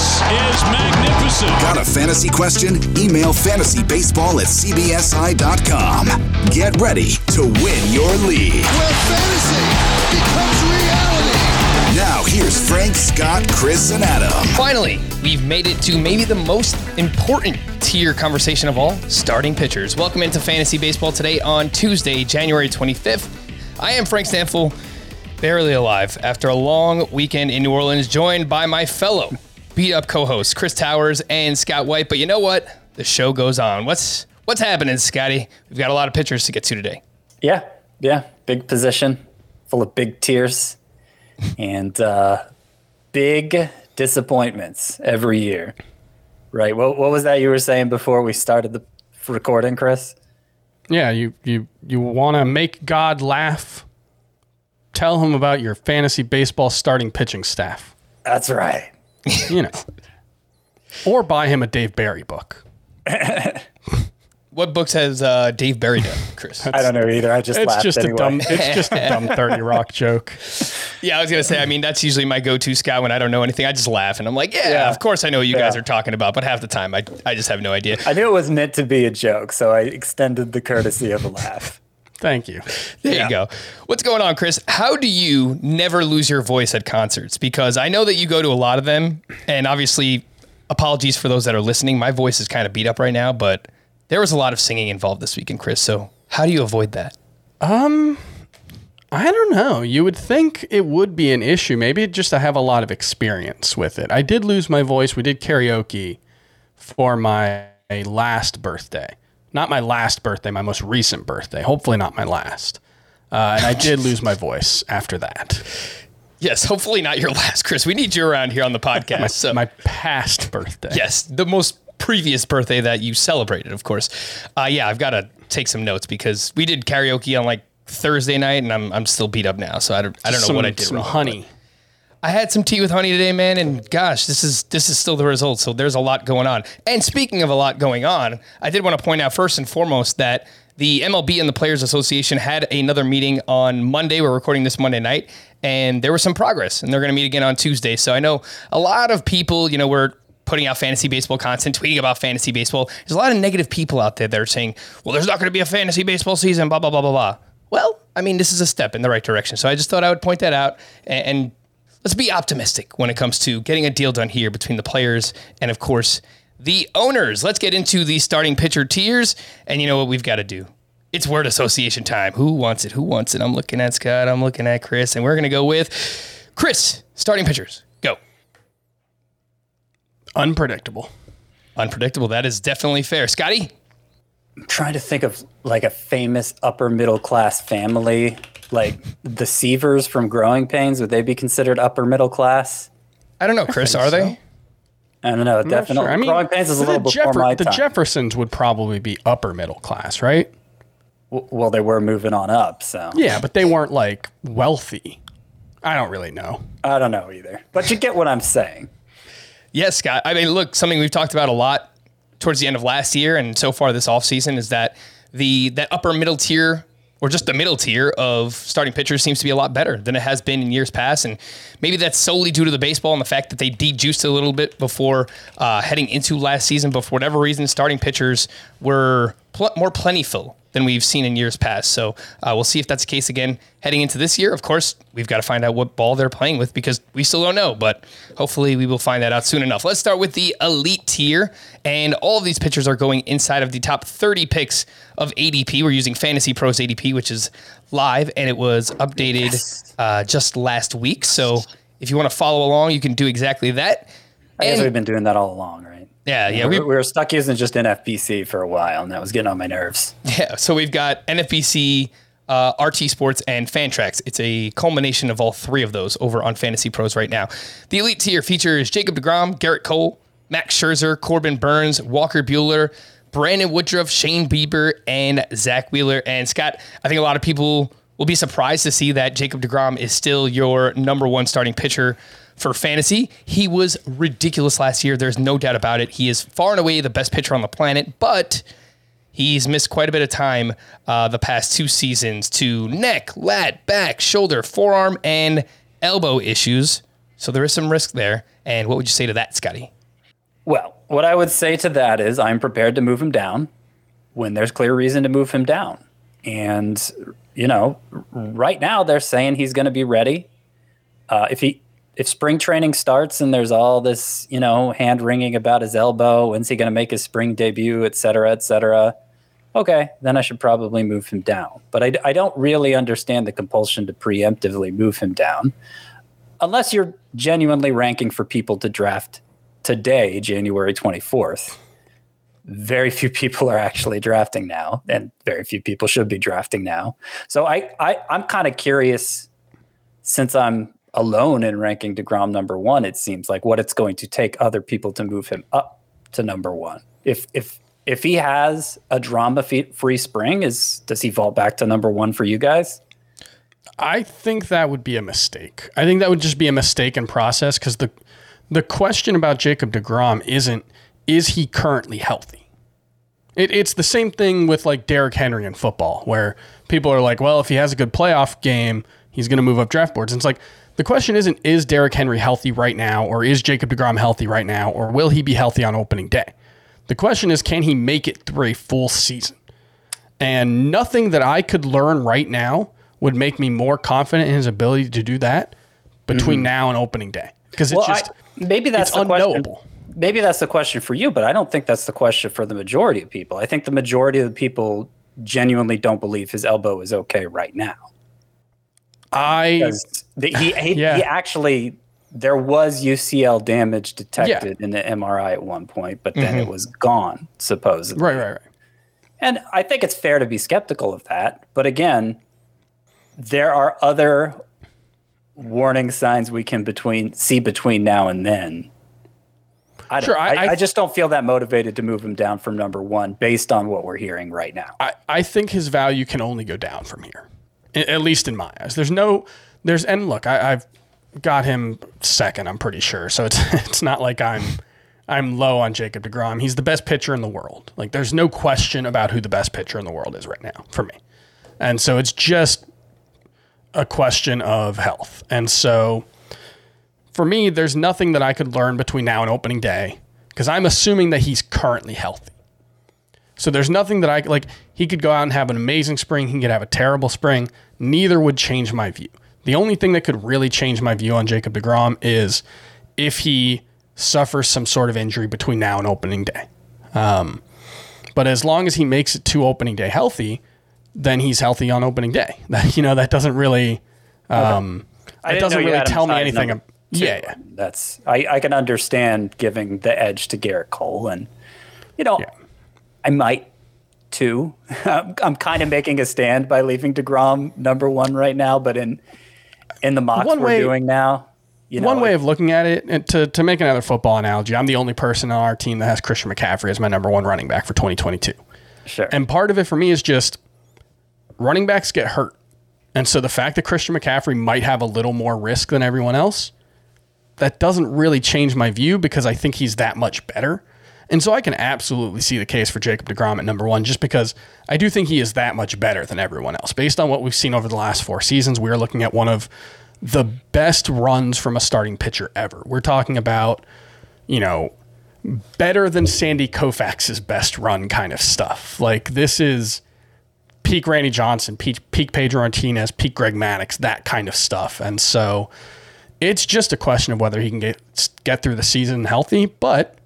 This is magnificent. Got a fantasy question? Email fantasybaseball at cbsi.com. Get ready to win your league. where fantasy becomes reality. Now, here's Frank, Scott, Chris, and Adam. Finally, we've made it to maybe the most important tier conversation of all starting pitchers. Welcome into Fantasy Baseball today on Tuesday, January 25th. I am Frank Stampfl, barely alive after a long weekend in New Orleans, joined by my fellow beat up co hosts, Chris Towers and Scott White. But you know what? The show goes on. What's What's happening, Scotty? We've got a lot of pitchers to get to today. Yeah, yeah, big position, full of big tiers, and uh, big disappointments every year. Right? What What was that you were saying before we started the recording, Chris? Yeah, you you you want to make God laugh. Tell him about your fantasy baseball starting pitching staff. That's right. You know, or buy him a Dave Barry book. What books has uh, Dave Barry done, Chris? I don't know either. I just It's laughed just anyway. a dumb. It's just a dumb thirty rock joke. Yeah, I was gonna say. I mean, that's usually my go-to, Scott. When I don't know anything, I just laugh and I'm like, "Yeah, Yeah. of course I know what you guys are talking about." But half the time, I, I just have no idea. I knew it was meant to be a joke, so I extended the courtesy of a laugh. Thank you. There you go. What's going on, Chris? How do you never lose your voice at concerts? Because I know that you go to a lot of them, and obviously, apologies for those that are listening. My voice is kind of beat up right now, but there was a lot of singing involved this weekend, Chris. So how do you avoid that? Um, I don't know. You would think it would be an issue. Maybe just I have a lot of experience with it. I did lose my voice. We did karaoke for my last birthday. Not my last birthday, my most recent birthday. Hopefully not my last. Uh, and I did lose my voice after that. Yes, hopefully not your last, Chris. We need you around here on the podcast. so My past birthday. Yes, the most previous birthday that you celebrated, of course. Uh, yeah, I've got to take some notes because we did karaoke on like Thursday night, and I'm I'm still beat up now, so I don't I don't know Some, what I did some wrong. honey. I had some tea with honey today, man, and gosh, this is this is still the result. So there's a lot going on. And speaking of a lot going on, I did want to point out first and foremost that the MLB and the Players Association had another meeting on Monday. We're recording this Monday night, and there was some progress, and they're going to meet again on Tuesday. So I know a lot of people, you know, were putting out fantasy baseball content, tweeting about fantasy baseball. There's a lot of negative people out there that are saying, "Well, there's not going to be a fantasy baseball season," blah blah blah blah blah. Well, I mean, this is a step in the right direction. So I just thought I would point that out and, and let's be optimistic when it comes to getting a deal done here between the players and, of course, the owners. Let's get into the starting pitcher tiers. And you know what we've got to do? It's word association time. Who wants it? Who wants it? I'm looking at Scott. I'm looking at Chris. And we're going to go with Chris, starting pitchers. Go. Unpredictable. Unpredictable. That is definitely fair. Scotty? I'm trying to think of like a famous upper middle class family, like the Seavers from Growing Pains. Would they be considered upper middle class? I don't know, Chris. Are they? I don't know. Not Definitely. sure. I mean, Growing Pains is a the little before Jeffer- my The time. Jeffersons would probably be upper middle class, right? W- well, they were moving on up, so Yeah, but they weren't like wealthy. I don't really know. I don't know either. But you get what I'm saying. Yes, Scott. I mean, look, something we've talked about a lot towards the end of last year and so far this offseason is that the that upper middle tier or just the middle tier of starting pitchers seems to be a lot better than it has been in years past. And maybe that's solely due to the baseball and the fact that they de-juiced a little bit before uh, heading into last season. But for whatever reason, starting pitchers were pl- more plentiful than we've seen in years past. So uh, we'll see if that's the case again heading into this year. Of course, we've got to find out what ball they're playing with because we still don't know, but hopefully we will find that out soon enough. Let's start with the elite tier, and all of these pitchers are going inside of the top 30 picks of ADP. We're using Fantasy Pros ADP, which is live, and it was updated uh, just last week. So if you want to follow along, you can do exactly that. I guess And- we've been doing that all along? Yeah, yeah, we, we- we were stuck using just NFBC for a while, and that was getting on my nerves. Yeah, so we've got NFBC, uh, RT Sports, and Fantrax. It's a culmination of all three of those over on Fantasy Pros right now. The elite tier features Jacob DeGrom, Gerrit Cole, Max Scherzer, Corbin Burnes, Walker Buehler, Brandon Woodruff, Shane Bieber, and Zack Wheeler. And Scott, I think a lot of people will be surprised to see that Jacob DeGrom is still your number one starting pitcher for fantasy. He was ridiculous last year. There's no doubt about it. He is far and away the best pitcher on the planet, but He's missed quite a bit of time uh, the past two seasons to neck, lat, back, shoulder, forearm, and elbow issues. So there is some risk there. And what would you say to that, Scotty? Well, what I would say to that is I'm prepared to move him down when there's clear reason to move him down. And, you know, right now they're saying he's going to be ready. Uh, if he if spring training starts and there's all this, you know, hand wringing about his elbow, when's he going to make his spring debut, et cetera, et cetera, okay, then I should probably move him down. But I, I don't really understand the compulsion to preemptively move him down unless you're genuinely ranking for people to draft today, January 24th. Very few people are actually drafting now, and very few people should be drafting now. So I, I I'm kind of curious, since I'm alone in ranking DeGrom number one, it seems like what it's going to take other people to move him up to number one. If if if he has a drama free spring, is does he fall back to number one for you guys? I think that would be a mistake. I think that would just be a mistake in process because the the question about Jacob DeGrom isn't is he currently healthy? It, it's the same thing with like Derrick Henry in football, where people are like, well, if he has a good playoff game, he's going to move up draft boards. And it's like the question isn't is Derrick Henry healthy right now, or is Jacob DeGrom healthy right now, or will he be healthy on opening day? The question is, can he make it through a full season? And nothing that I could learn right now would make me more confident in his ability to do that between mm-hmm. now and opening day. Because it's Well, just I, maybe that's it's the question. unknowable. Maybe that's the question for you, but I don't think that's the question for the majority of people. I think the majority of the people genuinely don't believe his elbow is okay right now. I the- he, he, Yeah. he actually there was UCL damage detected in the MRI at one point, but then it mm-hmm. was gone supposedly. right, right, right. And I think it's fair to be skeptical of that. But again, there are other warning signs we can between see between now and then. I, Sure, I, I- I just don't feel that motivated to move him down from number one based on what we're hearing right now. I, I think his value can only go down from here, at least in my eyes. There's no, there's, and look, I, I've got him second, I'm pretty sure. So it's it's not like I'm I'm low on Jacob DeGrom. He's the best pitcher in the world. Like there's no question about who the best pitcher in the world is right now for me. And so it's just a question of health. And so for me, there's nothing that I could learn between now and opening day because I'm assuming that he's currently healthy. So there's nothing that I like. He could go out and have an amazing spring. He could have a terrible spring. Neither would change my view. The only thing that could really change my view on Jacob DeGrom is if he suffers some sort of injury between now and opening day. Um, but as long as he makes it to opening day healthy, then he's healthy on opening day. That you know that doesn't really um, it doesn't really tell me anything. ab- yeah, yeah. That's I, I can understand giving the edge to Gerrit Cole and you know Yeah. I might too. I'm, I'm kind of making a stand by leaving DeGrom number one right now, but in in the mocks One we're way- doing now, you know, One way of looking at it, and to, to make another football analogy, I'm the only person on our team that has Christian McCaffrey as my number one running back for 2022. sure. And part of it for me is just running backs get hurt. And so the fact that Christian McCaffrey might have a little more risk than everyone else, that doesn't really change my view because I think he's that much better. And so I can absolutely see the case for Jacob DeGrom at number one, just because I do think he is that much better than everyone else. Based on what we've seen over the last four seasons, we are looking at one of the best runs from a starting pitcher ever. We're talking about, you know, better than Sandy Koufax's best run kind of stuff. Like this is peak Randy Johnson, peak, peak Pedro Martinez, peak Greg Maddux, that kind of stuff. And so it's just a question of whether he can get get through the season healthy. But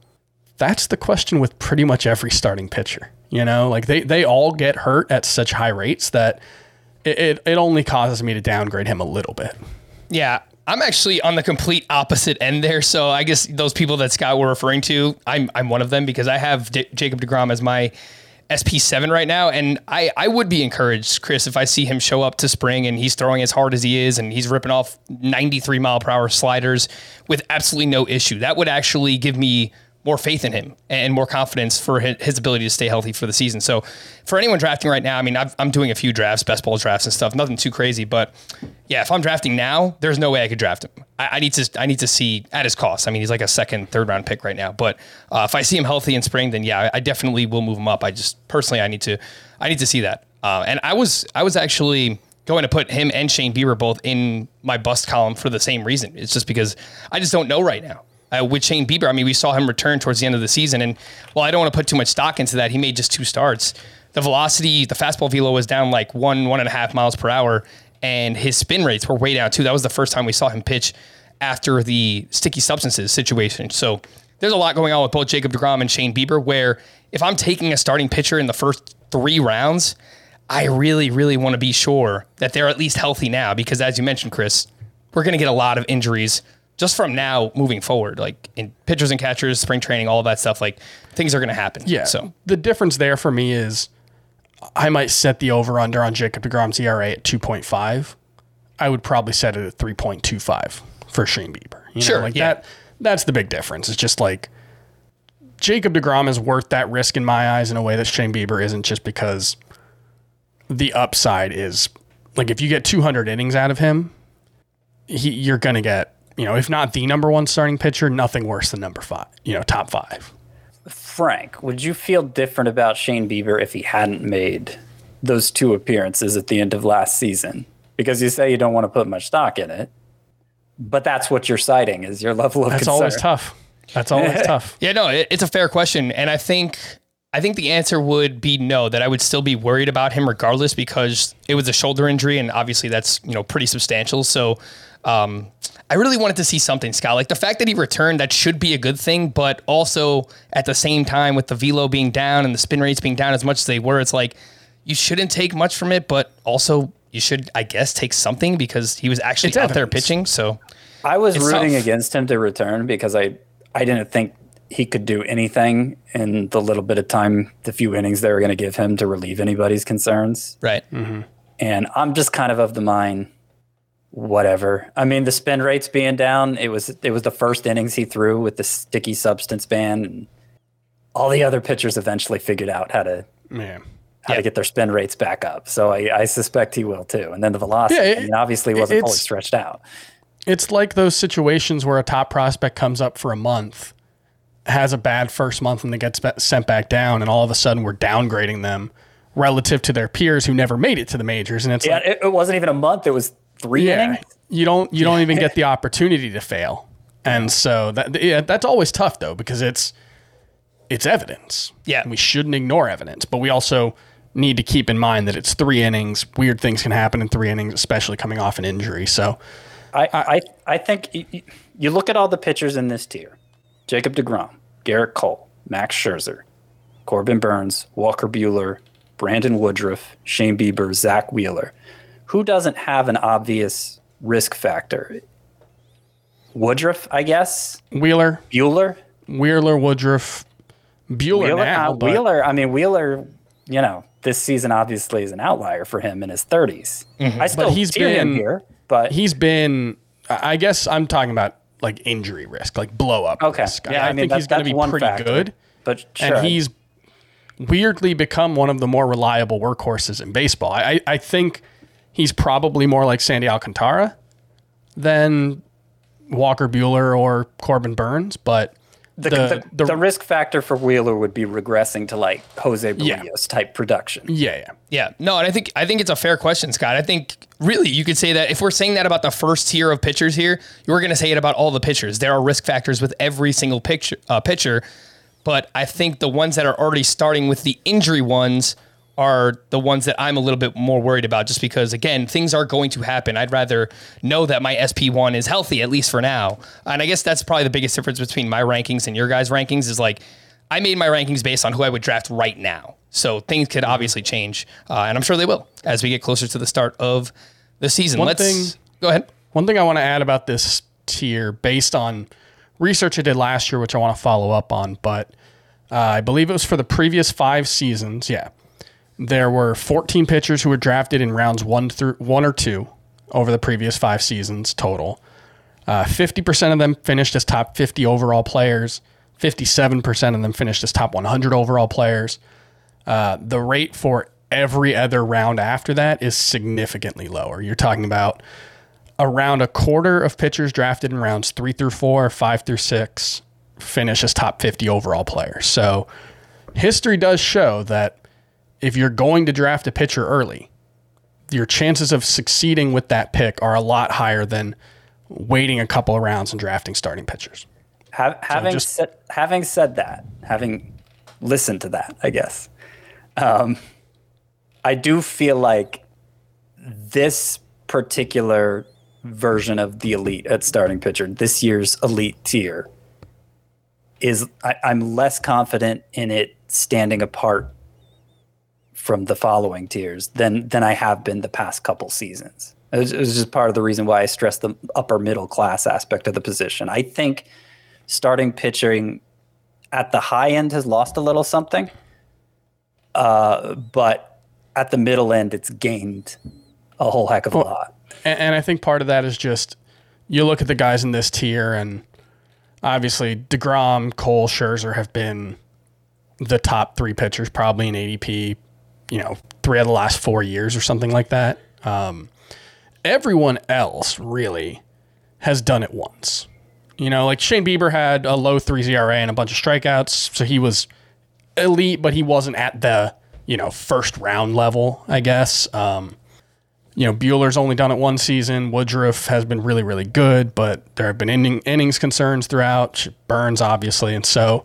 that's the question with pretty much every starting pitcher. You know, like they they all get hurt at such high rates that it, it, it only causes me to downgrade him a little bit. Yeah, I'm actually on the complete opposite end there. So I guess those people that Scott were referring to, I'm I'm one of them because I have D- Jacob Degrom as my SP7 right now, and I I would be encouraged, Chris, if I see him show up to spring and he's throwing as hard as he is and he's ripping off 93 mile per hour sliders with absolutely no issue. That would actually give me more faith in him and more confidence for his ability to stay healthy for the season. So, for anyone drafting right now, I mean, i am doing a few drafts, best ball drafts and stuff, nothing too crazy, but yeah, if I'm drafting now, there's no way I could draft him. I, I need to, I need to see at his cost. I mean, he's like a second, third round pick right now, but uh, if I see him healthy in spring, then yeah, I definitely will move him up. I just personally, I need to, I need to see that. Uh, and I was, I was actually going to put him and Shane Bieber both in my bust column for the same reason. It's just because I just don't know right now uh, with Shane Bieber. I mean, we saw him return towards the end of the season, and while I don't want to put too much stock into that, he made just two starts. The velocity, the fastball velo was down like one, one and a half miles per hour, and his spin rates were way down too. That was the first time we saw him pitch after the sticky substances situation. So there's a lot going on with both Jacob DeGrom and Shane Bieber, where if I'm taking a starting pitcher in the first three rounds, I really, really want to be sure that they're at least healthy now because, as you mentioned, Chris, we're going to get a lot of injuries just from now moving forward, like in pitchers and catchers, spring training, all of that stuff, like things are going to happen. Yeah. So the difference there for me is I might set the over under on Jacob DeGrom's ERA at 2.5. I would probably set it at 3.25 for Shane Bieber. You sure. Like yeah. that, that's the big difference. It's just like Jacob DeGrom is worth that risk in my eyes in a way that Shane Bieber isn't just because the upside is like if you get 200 innings out of him, he, you're going to get you know, if not the number one starting pitcher, nothing worse than number five, you know, top five. Frank, would you feel different about Shane Bieber if he hadn't made those two appearances at the end of last season? Because you say you don't want to put much stock in it, but that's what you're citing is your level of That's concern. always tough. That's always tough. Yeah, no, it, it's a fair question, and I think I think the answer would be no. That I would still be worried about him regardless because it was a shoulder injury, and obviously that's you know pretty substantial. So um, I really wanted to see something, Scott. Like the fact that he returned, that should be a good thing, but also at the same time, with the velo being down and the spin rates being down as much as they were, it's like you shouldn't take much from it, but also you should, I guess, take something because he was actually It's out there pitching. So I was rooting tough. against him to return because I I didn't think he could do anything in the little bit of time, the few innings they were going to give him to relieve anybody's concerns. right, mm-hmm. And I'm just kind of of the mind, whatever. I mean, the spin rates being down, it was it was the first innings he threw with the sticky substance ban, and all the other pitchers eventually figured out how to Yeah. how Yeah. to get their spin rates back up. So I, I suspect he will too. And then the velocity, Yeah, it- I mean, obviously wasn't fully stretched out. It's like those situations where a top prospect comes up for a month, has a bad first month, and then gets sent back down, and all of a sudden we're downgrading them relative to their peers who never made it to the majors. And it's Yeah, like, it, it wasn't even a month; it was three yeah, innings. you don't you don't even get the opportunity to fail, and so that yeah, that's always tough though because it's it's evidence. Yeah. And we shouldn't ignore evidence, but we also need to keep in mind that it's three innings. Weird things can happen in three innings, especially coming off an injury. So I, I, I think you look at all the pitchers in this tier Jacob DeGrom, Gerrit Cole, Max Scherzer, Corbin Burnes, Walker Buehler, Brandon Woodruff, Shane Bieber, Zack Wheeler. Who doesn't have an obvious risk factor? Woodruff, I guess. Wheeler, Buehler. Wheeler, Woodruff, Buehler Wheeler, now. uh, Wheeler. I mean, Wheeler. You know, this season obviously is an outlier for him in his 30s. I still But he's been- here, but he's been. I guess I'm talking about like injury risk, like blow up okay. risk. Yeah, I, mean think he's going to be pretty factor. good. But sure. and he's weirdly become one of the more reliable workhorses in baseball. I, I I think he's probably more like Sandy Alcantara than Walker Buehler or Corbin Burnes, but the, the- the, the- risk factor for Wheeler would be regressing to like Jose Yeah. Type production. yeah, yeah. Yeah, no, and I think I think it's a fair question, Scott. I think really you could say that if we're saying that about the first tier of pitchers here, you're going to say it about all the pitchers. There are risk factors with every single picture, uh, pitcher, but I think the ones that are already starting with the injury ones are the ones that I'm a little bit more worried about just because, again, things are going to happen. I'd rather know that my SP1 is healthy, at least for now. And I guess that's probably the biggest difference between my rankings and your guys' rankings is like, I made my rankings based on who I would draft right now. So things could obviously change, uh, and I'm sure they will as we get closer to the start of the season. One Let's thing- go ahead. One thing I want to add about this tier, based on research I did last year, which I want to follow up on, but uh, I believe it was for the previous five seasons. Yeah, there were 14 pitchers who were drafted in rounds one through one or two over the previous five seasons total. Uh, 50% of them finished as top 50 overall players. 57% of them finished as top 100 overall players. Uh, the rate for every other round after that is significantly lower. You're talking about around a quarter of pitchers drafted in rounds three through four, five through six finish as top 50 overall players. So history does show that if you're going to draft a pitcher early, your chances of succeeding with that pick are a lot higher than waiting a couple of rounds and drafting starting pitchers. Ha- having just- said, having said that, having listened to that, I guess, um, I do feel like this particular version of the elite at starting pitcher, this year's elite tier, is I, I'm less confident in it standing apart from the following tiers than than I have been the past couple seasons. It was, it was just part of the reason why I stressed the upper middle class aspect of the position. I think starting pitching at the high end has lost a little something, uh, but at the middle end, it's gained a whole heck of a lot. And, and I think part of that is just you look at the guys in this tier, and obviously Degrom, Cole, Scherzer have been the top three pitchers probably in ADP. You know, three of the last four years or something like that. Um, everyone else really has done it once. You know, like Shane Bieber had a low three ERA and a bunch of strikeouts, so he was elite, but he wasn't at the you know first round level, I guess. Um, you know, Buehler's only done it one season. Woodruff has been really, really good, but there have been inning, innings concerns throughout. Burnes, obviously, and so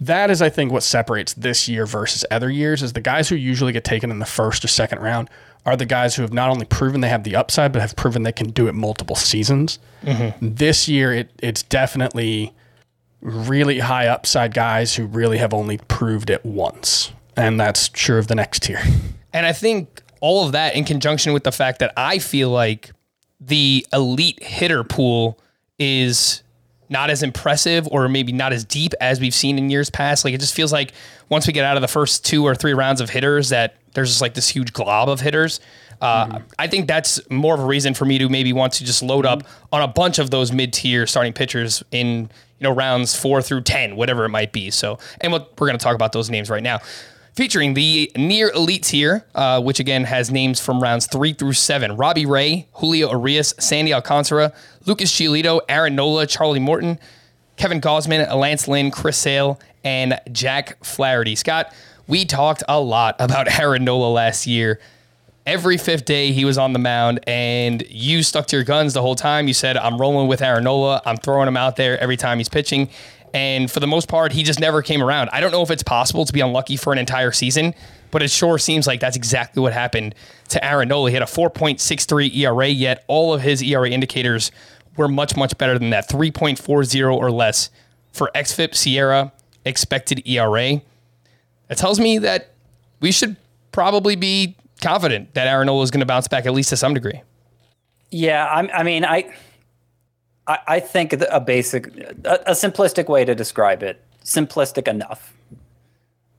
that is, I think, what separates this year versus other years. Is the guys who usually get taken in the first or second round are the guys who have not only proven they have the upside, but have proven they can do it multiple seasons. Mm-hmm. This year, it it's definitely really high upside guys who really have only proved it once, and that's true of the next tier. And I think all of that in conjunction with the fact that I feel like the elite hitter pool is not as impressive or maybe not as deep as we've seen in years past. Like it just feels like once we get out of the first two or three rounds of hitters that there's just like this huge glob of hitters. Uh, I think that's more of a reason for me to maybe want to just load up on a bunch of those mid-tier starting pitchers in you know rounds four through ten, whatever it might be. So, and what we're going to talk about those names right now featuring the near elites here, uh, which again has names from rounds three through seven: Robbie Ray, Julio Urías, Sandy Alcantara, Lucas Giolito, Aaron Nola, Charlie Morton, Kevin Gausman, Lance Lynn, Chris Sale, and Jack Flaherty. Scott, we talked a lot about Aaron Nola last year. Every fifth day he was on the mound, and you stuck to your guns the whole time. You said, I'm rolling with Aaron Nola. I'm throwing him out there every time he's pitching. And for the most part, he just never came around. I don't know if it's possible to be unlucky for an entire season, but it sure seems like that's exactly what happened to Aaron Nola. He had a 4.63 ERA, yet all of his ERA indicators were much, much better than that 3.40 or less for XFIP SIERA expected ERA. That tells me that we should probably be confident that Aaron Nola is going to bounce back at least to some degree. Yeah, I, I mean, I, I, think a basic, a, a simplistic way to describe it, simplistic enough,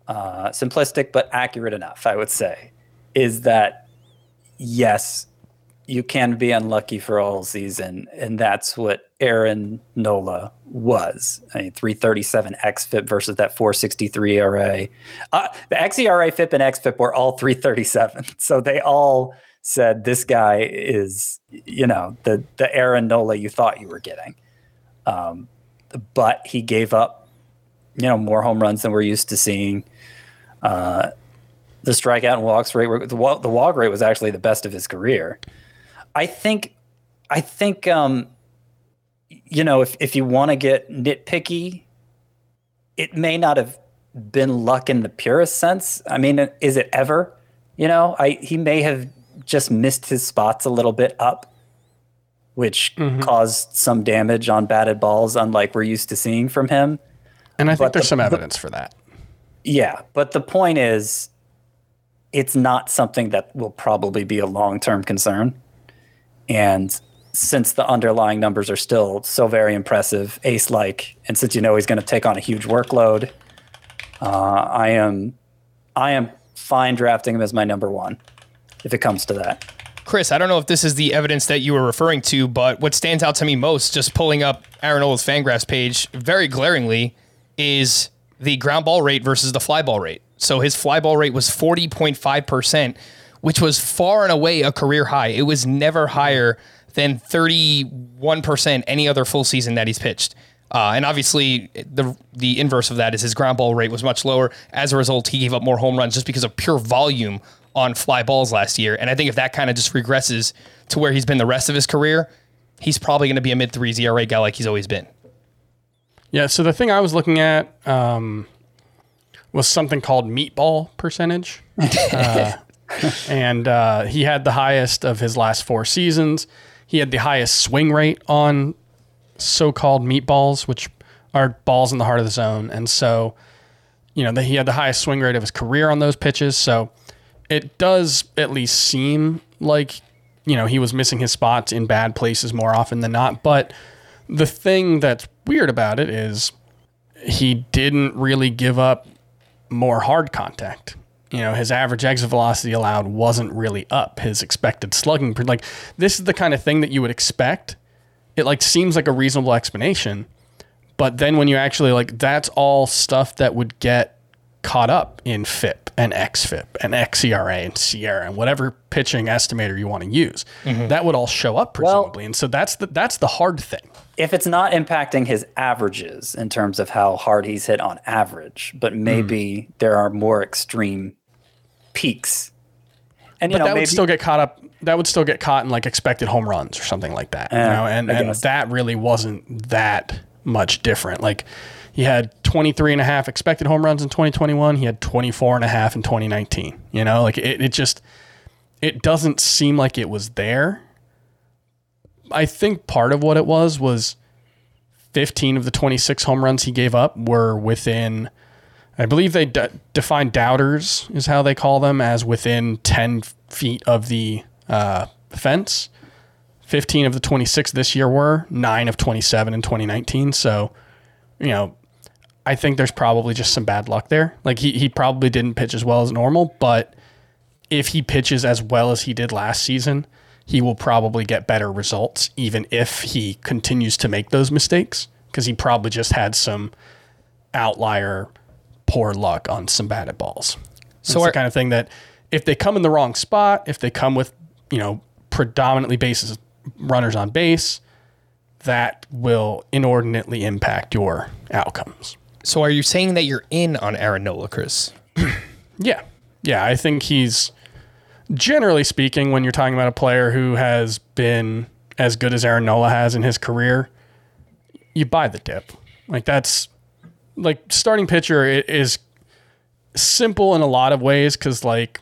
uh, simplistic but accurate enough, I would say, is that yes, you can be unlucky for all season, and that's what Aaron Nola was. I mean, 337 xFIP versus that 463 ERA. Uh, the xERA, FIP, and xFIP were all 337, so they all said this guy is, you know, the the Aaron Nola you thought you were getting. Um, but he gave up, you know, more home runs than we're used to seeing. Uh, the strikeout and walks rate, the walk, the walk rate was actually the best of his career. I think, I think, um, you know, if if you want to get nitpicky, it may not have been luck in the purest sense. I mean, is it ever? You know, I he may have just missed his spots a little bit up, which caused some damage on batted balls, unlike we're used to seeing from him. And I think But there's the- some evidence for that. Yeah, but the point is, it's not something that will probably be a long term concern. And since the underlying numbers are still so very impressive, ace like, and since you know he's going to take on a huge workload, uh, I am, I am fine drafting him as my number one, if it comes to that. Chris, I don't know if this is the evidence that you were referring to, but what stands out to me most, just pulling up Aaron Nola's Fangraphs page, very glaringly, is the ground ball rate versus the fly ball rate. So his fly ball rate was 40.5%, which was far and away a career high. It was never higher than 31% any other full season that he's pitched. Uh, and obviously, the the inverse of that is his ground ball rate was much lower. As a result, he gave up more home runs just because of pure volume on fly balls last year. And I think if that kind of just regresses to where he's been the rest of his career, he's probably going to be a mid threes ERA guy like he's always been. Yeah. So the thing I was looking at um, was something called meatball percentage. Uh, and uh, he had the highest of his last four seasons. He had the highest swing rate on so called meatballs, which are balls in the heart of the zone. And so, you know, that he had the highest swing rate of his career on those pitches. So it does at least seem like, you know, he was missing his spots in bad places more often than not. But the thing that's weird about it is he didn't really give up more hard contact. You know, his average exit velocity allowed wasn't really up. His expected slugging, like this is the kind of thing that you would expect. It like seems like a reasonable explanation, but then when you actually like, that's all stuff that would get caught up in FIP and XFIP and XERA and SIERA and whatever pitching estimator you want to use. Mm-hmm. That would all show up Well- presumably, and so that's the that's the hard thing. if it's not impacting his averages in terms of how hard he's hit on average, but maybe mm. there are more extreme peaks. And you But know, that maybe would still get caught up. That would still get caught in like expected home runs or something like that. you know, and, and that really wasn't that much different. Like he had 23 and a half expected home runs in 2021. He had 24 and a half in 2019. You know, like it, it just, it doesn't seem like it was there. I think part of what it was was 15 of the 26 home runs he gave up were within I believe they de- define doubters is how they call them as within 10 feet of the uh, fence. 15 of the 26 this year were, 9 of 27 in 2019. So, you know, I think there's probably just some bad luck there. Like he, he probably didn't pitch as well as normal, but if he pitches as well as he did last season, he will probably get better results, even if he continues to make those mistakes, because he probably just had some outlier poor luck on some batted balls. So it's the kind of thing that if they come in the wrong spot, if they come with, you know, predominantly bases runners on base, that will inordinately impact your outcomes. So are you saying that you're in on Aaron Nola, Chris? Yeah. Yeah. I think he's generally speaking, when you're talking about a player who has been as good as Aaron Nola has in his career, you buy the dip. Like that's like starting pitcher is simple in a lot of ways because like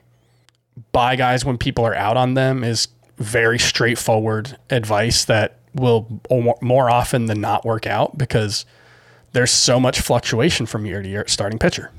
buy guys when people are out on them is very straightforward advice that will more often than not work out because there's so much fluctuation from year to year at starting pitcher.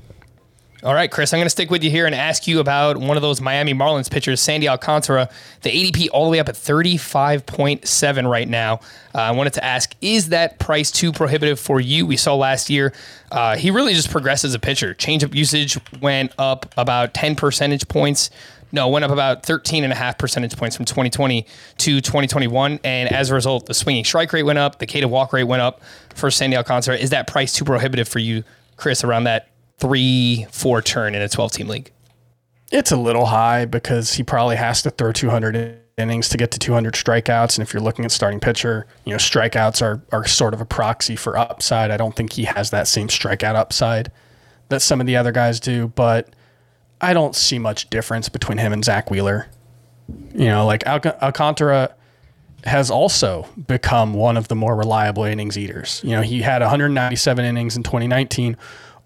All right, Chris, I'm going to stick with you here and ask you about one of those Miami Marlins pitchers, Sandy Alcantara. The ADP all the way up at 35.7 right now. Uh, I wanted to ask, is that price too prohibitive for you? We saw last year, uh, he really just progressed as a pitcher. Changeup usage went up about 10 percentage points. No, went up about 13 and a half percentage points from 2020 to 2021. And as a result, the swinging strike rate went up, the K to walk rate went up for Sandy Alcantara. Is that price too prohibitive for you, Chris, around that three, four turn in a 12 team league? It's a little high because he probably has to throw 200 innings to get to 200 strikeouts. And if you're looking at starting pitcher, you know, strikeouts are, are sort of a proxy for upside. I don't think he has that same strikeout upside that some of the other guys do, but I don't see much difference between him and Zack Wheeler. You know, like Alc- Alcantara has also become one of the more reliable innings eaters. You know, he had 197 innings in 2019,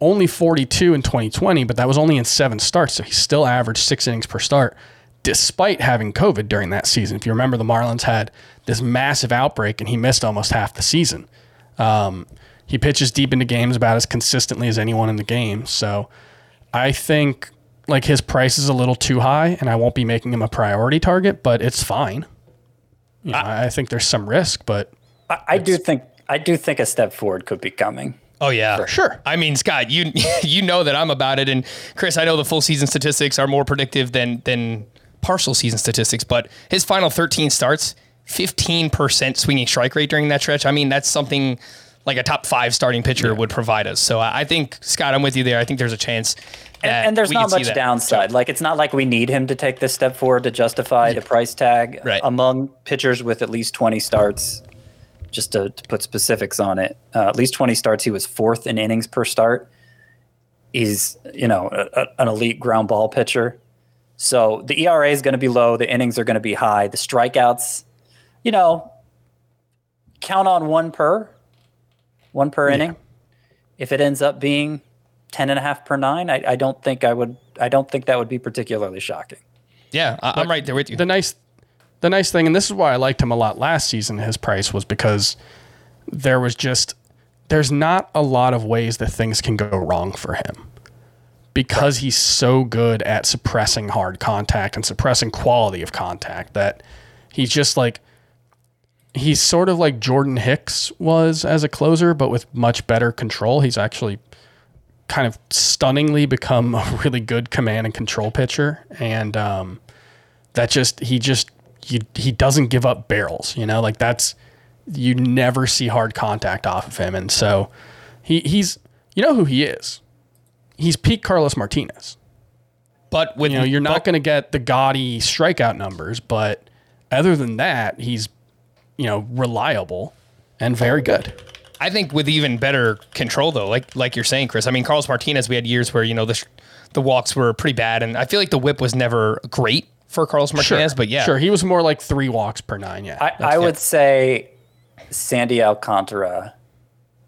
only 42 in 2020, but that was only in seven starts. So he still averaged six innings per start, despite having COVID during that season. If you remember, the Marlins had this massive outbreak and he missed almost half the season. Um, he pitches deep into games about as consistently as anyone in the game. So I think like his price is a little too high, and I won't be making him a priority target, but it's fine. You know, I, I think there's some risk, but I, I do think I do think a step forward could be coming. Oh yeah, for sure. I mean, Scott, you you know that I'm about it, and Chris, I know the full season statistics are more predictive than than partial season statistics, but his final 13 starts, 15% swinging strike rate during that stretch. I mean, that's something like a top five starting pitcher would provide us. So I I think Scott, I'm with you there. I think there's a chance. And, that and there's we not much that. downside. Like it's not like we need him to take this step forward to justify the price tag Right. among pitchers with at least 20 starts. Just to, to put specifics on it, uh, at least 20 starts. He was fourth in innings per start. He's you know a, a- an elite ground ball pitcher. So the ERA is going to be low. The innings are going to be high. The strikeouts, you know, count on one per, one per inning. If it ends up being 10 and a half per nine, I, I don't think I would, I don't think that would be particularly shocking. Yeah, I, I'm right there with you. the nice the nice thing and this is why I liked him a lot last season his price was because there was just there's not a lot of ways that things can go wrong for him because he's so good at suppressing hard contact and suppressing quality of contact that he's just like he's sort of like Jordan Hicks was as a closer but with much better control. He's actually kind of stunningly become a really good command and control pitcher. And um that just he just you, he doesn't give up barrels you know like that's you never see hard contact off of him. And so he he's you know who he is? He's peak carlos martinez. But with you know you're not going to get the gaudy strikeout numbers but other than that he's you know reliable and very good I think with even better control though, like like you're saying, Chris. I mean, Carlos Martinez, we had years where you know the sh- the walks were pretty bad, and I feel like the whip was never great for Carlos Martinez. But yeah, sure he was more like three walks per nine yeah I, I would say Sandy Alcantara,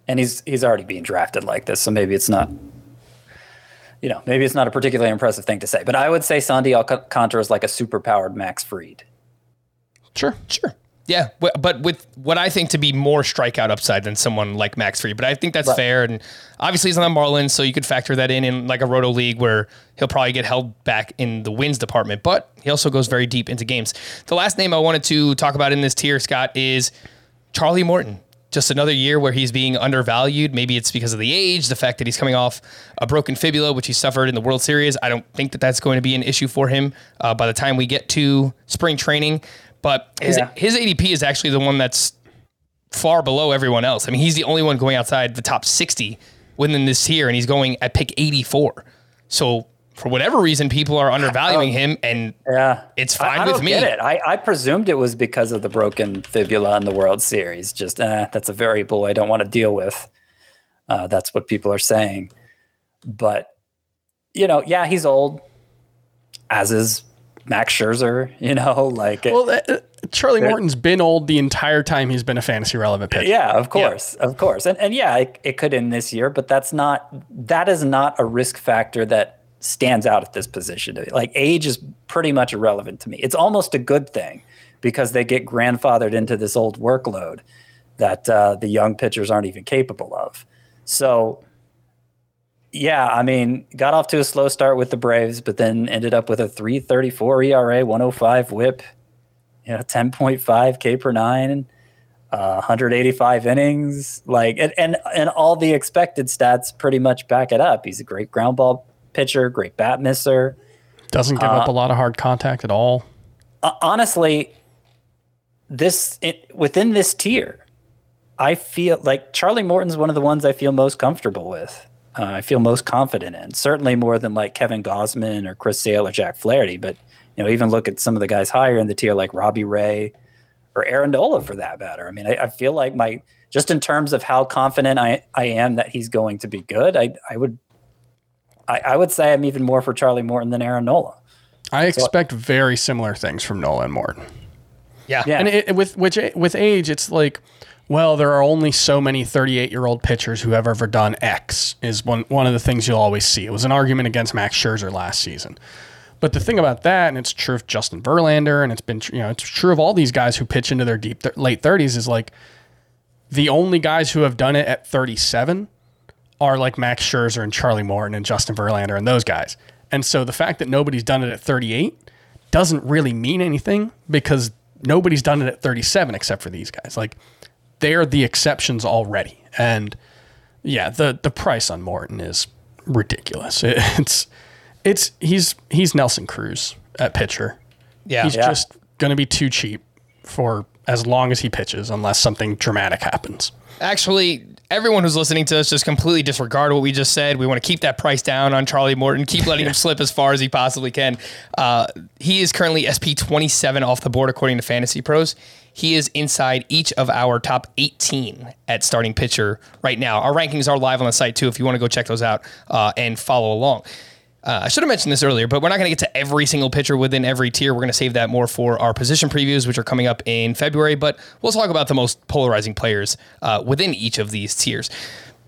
and he's, he's already being drafted like this. So maybe it's not, you know, maybe it's not a particularly impressive thing to say, but I would say Sandy Alcantara is like a super powered Max Fried. sure sure. Yeah, but with what I think to be more strikeout upside than someone like Max Fried, but I think that's Right. fair. And obviously, he's on the Marlins, so you could factor that in in like a roto league where he'll probably get held back in the wins department. But he also goes very deep into games. The last name I wanted to talk about in this tier, Scott, is Charlie Morton. Just another year where he's being undervalued. Maybe it's because of the age, the fact that he's coming off a broken fibula, which he suffered in the World Series. I don't think that that's going to be an issue for him uh, by the time we get to spring training. But his, Yeah. his ADP is actually the one that's far below everyone else. I mean, he's the only one going outside the top 60 within this year, and he's going at pick 84. So for whatever reason, people are undervaluing him, and Yeah. It's I- fine I with don't me. Get it. I, I presumed it was because of the broken fibula in the World Series. Just, eh, that's a variable I don't want to deal with. Uh, that's what people are saying. But, you know, yeah, he's old, as is Max Scherzer, you know, like, well uh, charlie morton's been old the entire time he's been a fantasy relevant pitcher yeah, of course, of course. And, and yeah, it, it could end this year, but that's not, that is not a risk factor that stands out at this position. Like age is pretty much irrelevant to me. It's almost a good thing because they get grandfathered into this old workload that uh, the young pitchers aren't even capable of. So, yeah, I mean, got off to a slow start with the Braves, but then ended up with a 334 ERA, 105 whip, you know, 10.5 K per nine, uh, 185 innings, like, and, and, and all the expected stats pretty much back it up. He's a great ground ball pitcher, great bat misser. doesn't give up a lot of hard contact at all Uh, honestly, this it, within this tier, I feel like Charlie Morton's one of the ones I feel most comfortable with. Uh, I feel most confident in. Certainly more than like Kevin Gausman or Chris Sale or Jack Flaherty. But you know, even look at some of the guys higher in the tier like Robbie Ray or Aaron Nola for that matter. I mean, I, I feel like my just in terms of how confident I, I am that he's going to be good, I I would I, I would say I'm even more for Charlie Morton than Aaron Nola. I expect very similar things from Nolan Morton. yeah, Yeah. And it, with which with age, it's like well, there are only so many 38 year old pitchers who have ever done X, is one, one of the things you'll always see. It was an argument against Max Scherzer last season. But the thing about that, and it's true of Justin Verlander, and it's been, you know, it's true of all these guys who pitch into their deep th- late 30s, is like the only guys who have done it at 37 are like Max Scherzer and Charlie Morton and Justin Verlander and those guys. And so the fact that nobody's done it at 38 doesn't really mean anything because nobody's done it at 37 except for these guys. Like they're the exceptions already. And yeah, the the price on Morton is ridiculous. It, it's it's he's he's Nelson Cruz at pitcher. Yeah. He's Yeah. just going to be too cheap for as long as he pitches unless something dramatic happens. Actually, everyone who's listening to us just completely disregard what we just said. We want to keep that price down on Charlie Morton, keep letting him slip as far as he possibly can. Uh, he is currently SP 27 off the board according to Fantasy Pros. He is inside each of our top 18 at starting pitcher right now. Our rankings are live on the site too if you want to go check those out uh, and follow along. Uh, I should have mentioned this earlier, but we're not going to get to every single pitcher within every tier. We're going to save that more for our position previews, which are coming up in February. But we'll talk about the most polarizing players uh, within each of these tiers.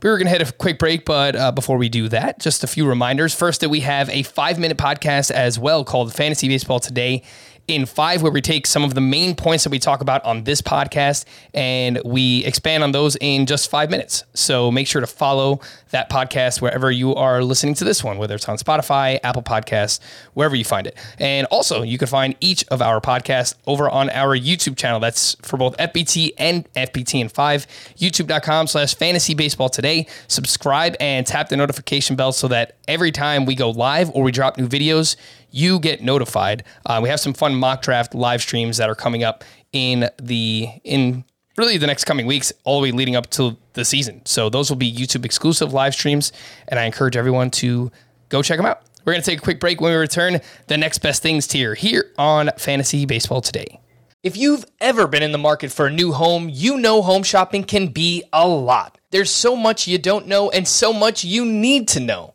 We were going to hit a quick break, but uh, before we do that, just a few reminders. First, that we have a five minute podcast as well called Fantasy Baseball Today in five, where we take some of the main points that we talk about on this podcast and we expand on those in just five minutes. So make sure to follow that podcast wherever you are listening to this one, whether it's on Spotify, Apple Podcasts, wherever you find it. And also, you can find each of our podcasts over on our YouTube channel. That's for both FBT and FBT and 5, youtube.com slash fantasy baseball today. Subscribe and tap the notification bell so that every time we go live or we drop new videos, you get notified. Uh, we have some fun mock draft live streams that are coming up in the in really the next coming weeks, all the way leading up to the season. So those will be YouTube exclusive live streams, and I encourage everyone to go check them out. We're going to take a quick break when we return. The next best things tier here on Fantasy Baseball Today. If you've ever been in the market for a new home, you know home shopping can be a lot. There's so much you don't know and so much you need to know.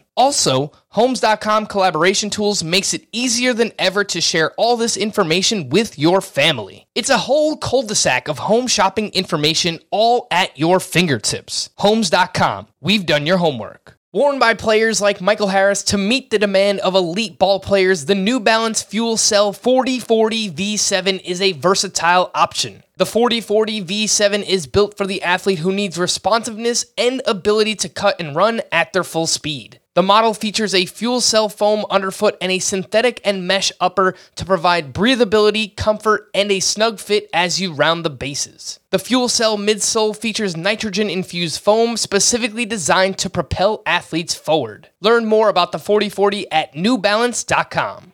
Also, Homes.com collaboration tools makes it easier than ever to share all this information with your family. It's a whole cul-de-sac of home shopping information all at your fingertips. Homes.com. We've done your homework. Worn by players like Michael Harris to meet the demand of elite ball players, the New Balance Fuel Cell 4040 V7 is a versatile option. The 4040 V7 is built for the athlete who needs responsiveness and ability to cut and run at their full speed. The model features a fuel cell foam underfoot and a synthetic and mesh upper to provide breathability, comfort, and a snug fit as you round the bases. The fuel cell midsole features nitrogen infused foam specifically designed to propel athletes forward. Learn more about the 4040 at newbalance.com.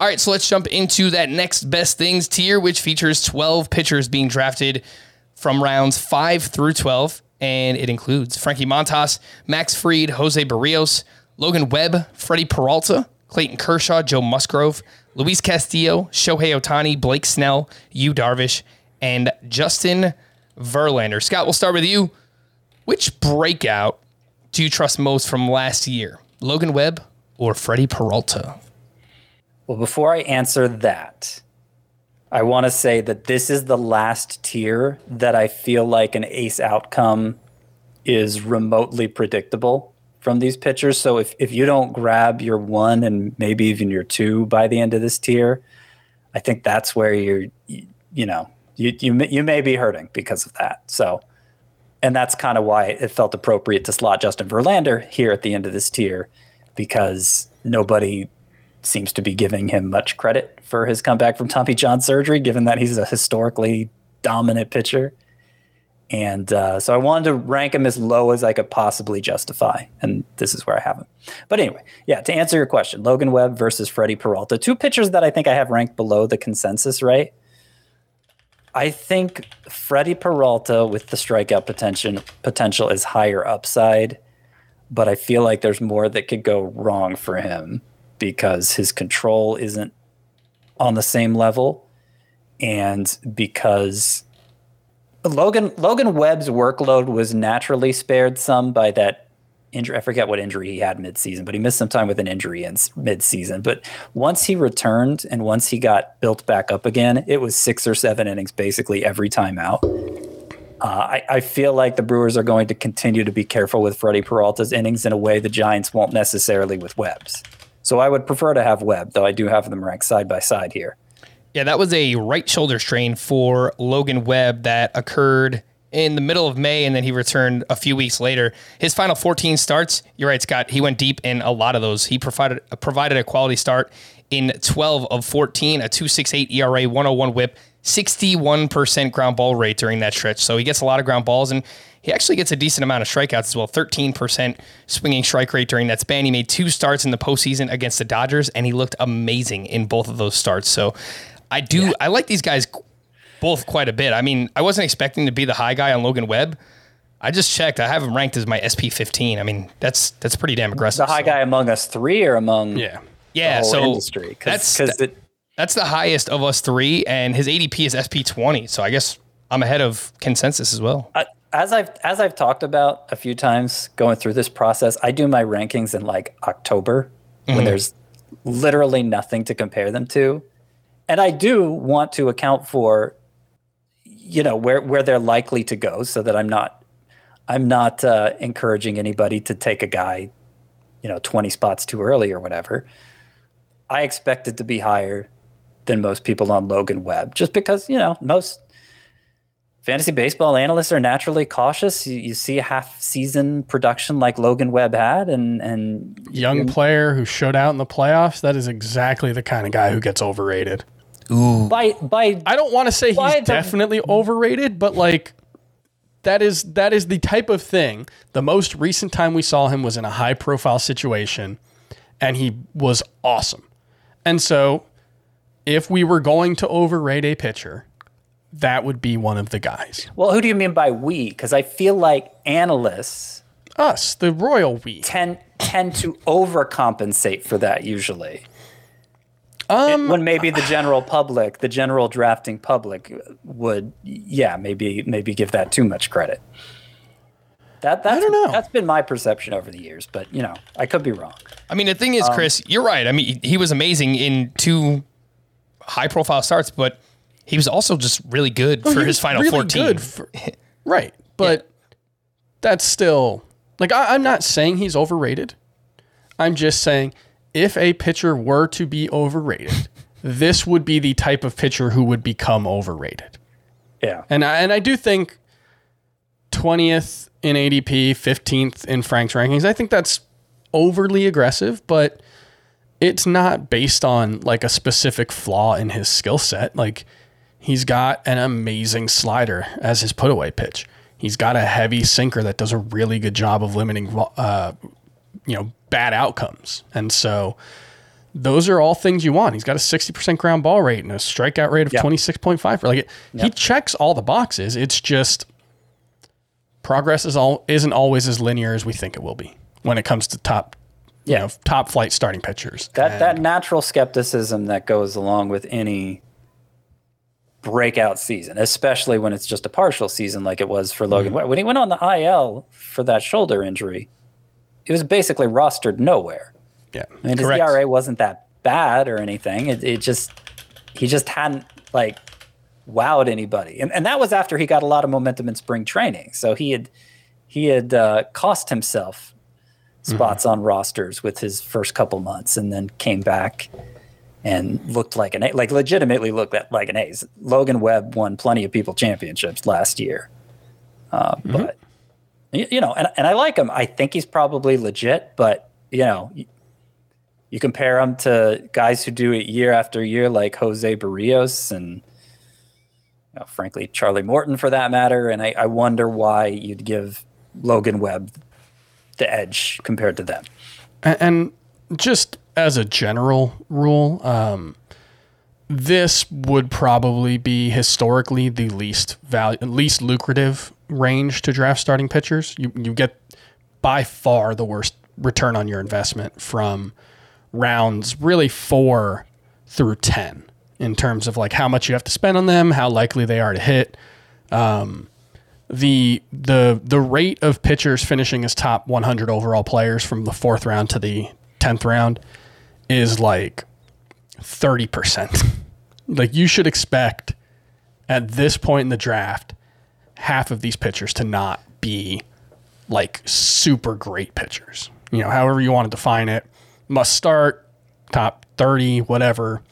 All right, so let's jump into that next best things tier, which features 12 pitchers being drafted from rounds 5 through 12 and it includes Frankie Montas, Max Fried, Jose Berrios, Logan Webb, Freddie Peralta, Clayton Kershaw, Joe Musgrove, Luis Castillo, Shohei Ohtani, Blake Snell, Yu Darvish, and Justin Verlander. Scott, we'll start with you. Which breakout do you trust most from last year? Logan Webb or Freddie Peralta? Well, before I answer that, I want to say that this is the last tier that I feel like an ace outcome is remotely predictable from these pitchers. So if, if you don't grab your one and maybe even your two by the end of this tier, I think that's where you're, you, you know, you, you, you may be hurting because of that. So, and that's kind of why it felt appropriate to slot Justin Verlander here at the end of this tier because nobody seems to be giving him much credit for his comeback from Tommy John surgery, given that he's a historically dominant pitcher. And uh, so I wanted to rank him as low as I could possibly justify. And this is where I have him. But anyway, yeah, to answer your question Logan Webb versus Freddie Peralta, two pitchers that I think I have ranked below the consensus, right? I think Freddie Peralta with the strikeout potential potential is higher upside, but I feel like there's more that could go wrong for him because his control isn't on the same level and because Logan Logan Webb's workload was naturally spared some by that injury. I forget what injury he had midseason, but he missed some time with an injury in midseason. But once he returned and once he got built back up again, it was six or seven innings basically every time out. Uh, I, I, feel like the Brewers are going to continue to be careful with Freddie Peralta's innings in a way the Giants won't necessarily with Webb's. So I would prefer to have Webb, though I do have them ranked side by side here. Yeah, that was a right shoulder strain for Logan Webb that occurred in the middle of May, and then he returned a few weeks later. His final 14 starts, you're right, Scott. He went deep in a lot of those. He provided provided a quality start in 12 of 14, a 2.68 ERA, 101 WHIP, 61% ground ball rate during that stretch. So he gets a lot of ground balls, and he actually gets a decent amount of strikeouts as well. 13% swinging strike rate during that span. He made two starts in the postseason against the Dodgers, and he looked amazing in both of those starts. So I do yeah. I like these guys both quite a bit. I mean, I wasn't expecting to be the high guy on Logan Webb. I just checked. I have him ranked as my SP fifteen. I mean, that's that's pretty damn aggressive. The high so. guy among us three, or among yeah, yeah. so industry? Cause, that's cause it, that's the highest of us three, and his ADP is SP twenty. So I guess I'm ahead of consensus as well. I, as I've as I've talked about a few times going through this process, I do my rankings in like October mm-hmm. when there's literally nothing to compare them to, and I do want to account for you know where where they're likely to go, so that I'm not I'm not uh, encouraging anybody to take a guy, you know, 20 spots too early or whatever. I expect it to be higher than most people on Logan Webb, just because you know most fantasy baseball analysts are naturally cautious. You, you see a half season production like Logan Webb had, and and young player who showed out in the playoffs. That is exactly the kind of guy who gets overrated. Ooh. By by I don't want to say he's the, definitely overrated, but like that is that is the type of thing. The most recent time we saw him was in a high profile situation and he was awesome. And so if we were going to overrate a pitcher, that would be one of the guys. Well, who do you mean by we? Because I feel like analysts us, the royal we tend tend to overcompensate for that usually. Um, when maybe the general public, the general drafting public, would yeah maybe maybe give that too much credit. That that's, I don't know. That's been my perception over the years, but you know I could be wrong. I mean, the thing is, um, Chris, you're right. I mean, he was amazing in two high profile starts, but he was also just really good for his final really 14. For, right, but yeah. that's still like I, I'm not saying he's overrated. I'm just saying if a pitcher were to be overrated, this would be the type of pitcher who would become overrated. Yeah. And I, and I do think 20th in ADP, 15th in Frank's rankings, I think that's overly aggressive, but it's not based on like a specific flaw in his skill set. Like he's got an amazing slider as his put away pitch. He's got a heavy sinker that does a really good job of limiting, uh, you know, bad outcomes. And so those are all things you want. He's got a 60% ground ball rate and a strikeout rate of yep. 26.5. Like yep. he checks all the boxes. It's just progress is all isn't always as linear as we think it will be when it comes to top yeah. you know, top flight starting pitchers. That and that natural skepticism that goes along with any breakout season, especially when it's just a partial season like it was for Logan. Mm-hmm. When he went on the IL for that shoulder injury, it was basically rostered nowhere. Yeah, I mean, his Correct. ERA wasn't that bad or anything. It, it just he just hadn't like wowed anybody, and and that was after he got a lot of momentum in spring training. So he had he had uh, cost himself spots mm-hmm. on rosters with his first couple months, and then came back and looked like an A, like legitimately looked like an ace. Logan Webb won plenty of people championships last year, uh, mm-hmm. but you, know, and, and I like him. I think he's probably legit, but you know, you, you compare him to guys who do it year after year, like Jose Berrios and you know, frankly, Charlie Morton for that matter. And I, I wonder why you'd give Logan Webb the edge compared to them. And, and just as a general rule, um, this would probably be historically the least value, least lucrative range to draft starting pitchers. You you get by far the worst return on your investment from rounds really four through ten in terms of like how much you have to spend on them, how likely they are to hit. Um, the the the rate of pitchers finishing as top 100 overall players from the fourth round to the 10th round is like 30%. like you should expect at this point in the draft half of these pitchers to not be like super great pitchers. You know, however you want to define it, must start top 30, whatever.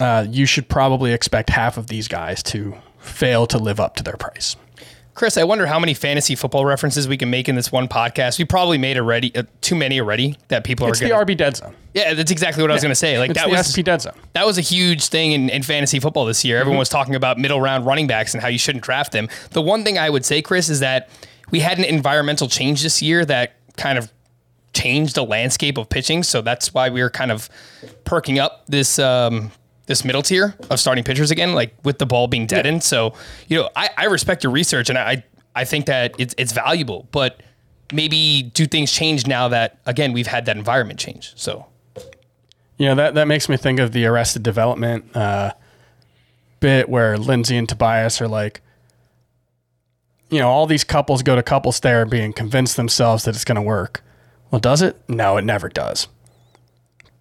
Uh, you should probably expect half of these guys to fail to live up to their price. Chris, I wonder how many fantasy football references we can make in this one podcast. We probably made already uh, too many already that people It's are the going. RB dead zone. Yeah, that's exactly what I was going to say. Like It's that the was SP dead zone. that was a huge thing in, in fantasy football this year. Mm-hmm. Everyone was talking about middle round running backs and how you shouldn't draft them. The one thing I would say, Chris, is that we had an environmental change this year that kind of changed the landscape of pitching. So that's why we were kind of perking up this um, this middle tier of starting pitchers again, like with the ball being deadened. So you know, I, I respect your research and I I think that it's it's valuable, but maybe do things change now that again we've had that environment change. So You know, that, that makes me think of the Arrested Development uh, bit where Lindsay and Tobias are like, you know, all these couples go to couples therapy and convince themselves that it's going to work. Well, does it? No, it never does.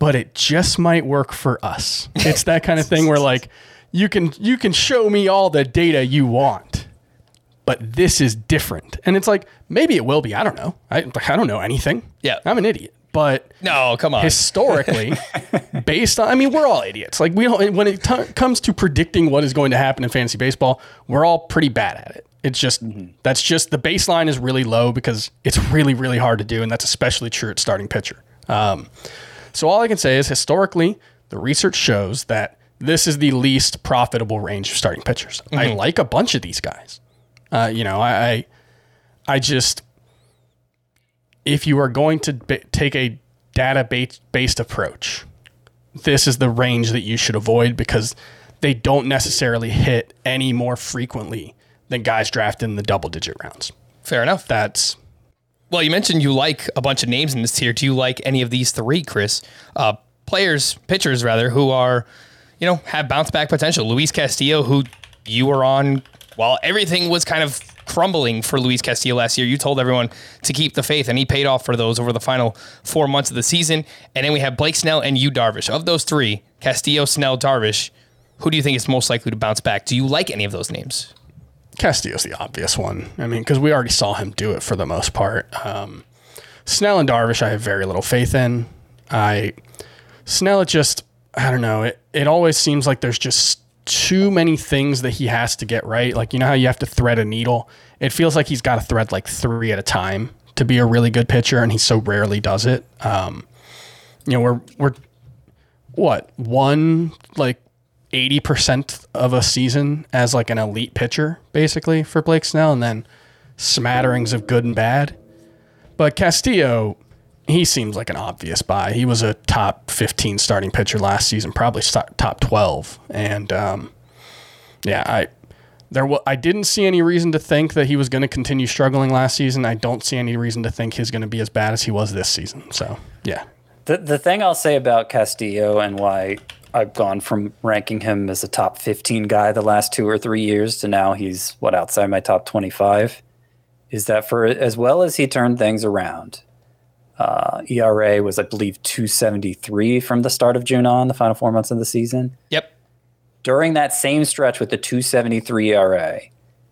But it just might work for us. It's that kind of thing where like you can you can show me all the data you want, but this is different. And it's like maybe it will be. I don't know. I I don't know anything. Yeah. I'm an idiot. But no, come on. historically based on i mean we're all idiots like we don't when it t- comes to predicting what is going to happen in fantasy baseball we're all pretty bad at it it's just that's just the baseline is really low because it's really really hard to do and that's especially true at starting pitcher um, so all i can say is historically the research shows that this is the least profitable range of starting pitchers i like a bunch of these guys uh, you know I, I i just if you are going to b- take a data based approach, this is the range that you should avoid because they don't necessarily hit any more frequently than guys drafted in the double digit rounds. Fair enough. That's Well, you mentioned you like a bunch of names in this tier. Do Yu like any of these three, Chris? Uh, players, pitchers rather, who are, you know, have bounce back potential. Luis Castillo, who you were on while everything was kind of crumbling for Luis Castillo last year. You told everyone to keep the faith, and he paid off for those over the final four months of the season. And then we have Blake Snell and you, Darvish. Of those three, Castillo, Snell, Darvish, who do you think is most likely to bounce back? Do you like any of those names? Castillo's the obvious one. I mean, because we already saw him do it for the most part. Um, Snell and Darvish, I have very little faith in. I Snell, it just I don't know. It it always seems like there's just too many things that he has to get right. Like you know how you have to thread a needle. It feels like he's got to thread like three at a time to be a really good pitcher, and he so rarely does it. Um, you know, we're we're what one like eighty percent of a season as like an elite pitcher, basically for Blake Snell, and then smatterings of good and bad. But Castillo, he seems like an obvious buy. He was a top fifteen starting pitcher last season, probably top twelve, and um, yeah, I there wa- I didn't see any reason to think that he was going to continue struggling last season. I don't see any reason to think he's going to be as bad as he was this season. So yeah, The the thing I'll say about Castillo and why I've gone from ranking him as a top 15 guy the last two or three years to now he's what outside my top 25 is that for as well as he turned things around, uh, ERA was I believe 273 from the start of June on the final four months of the season. Yep. During that same stretch with the 273 ERA,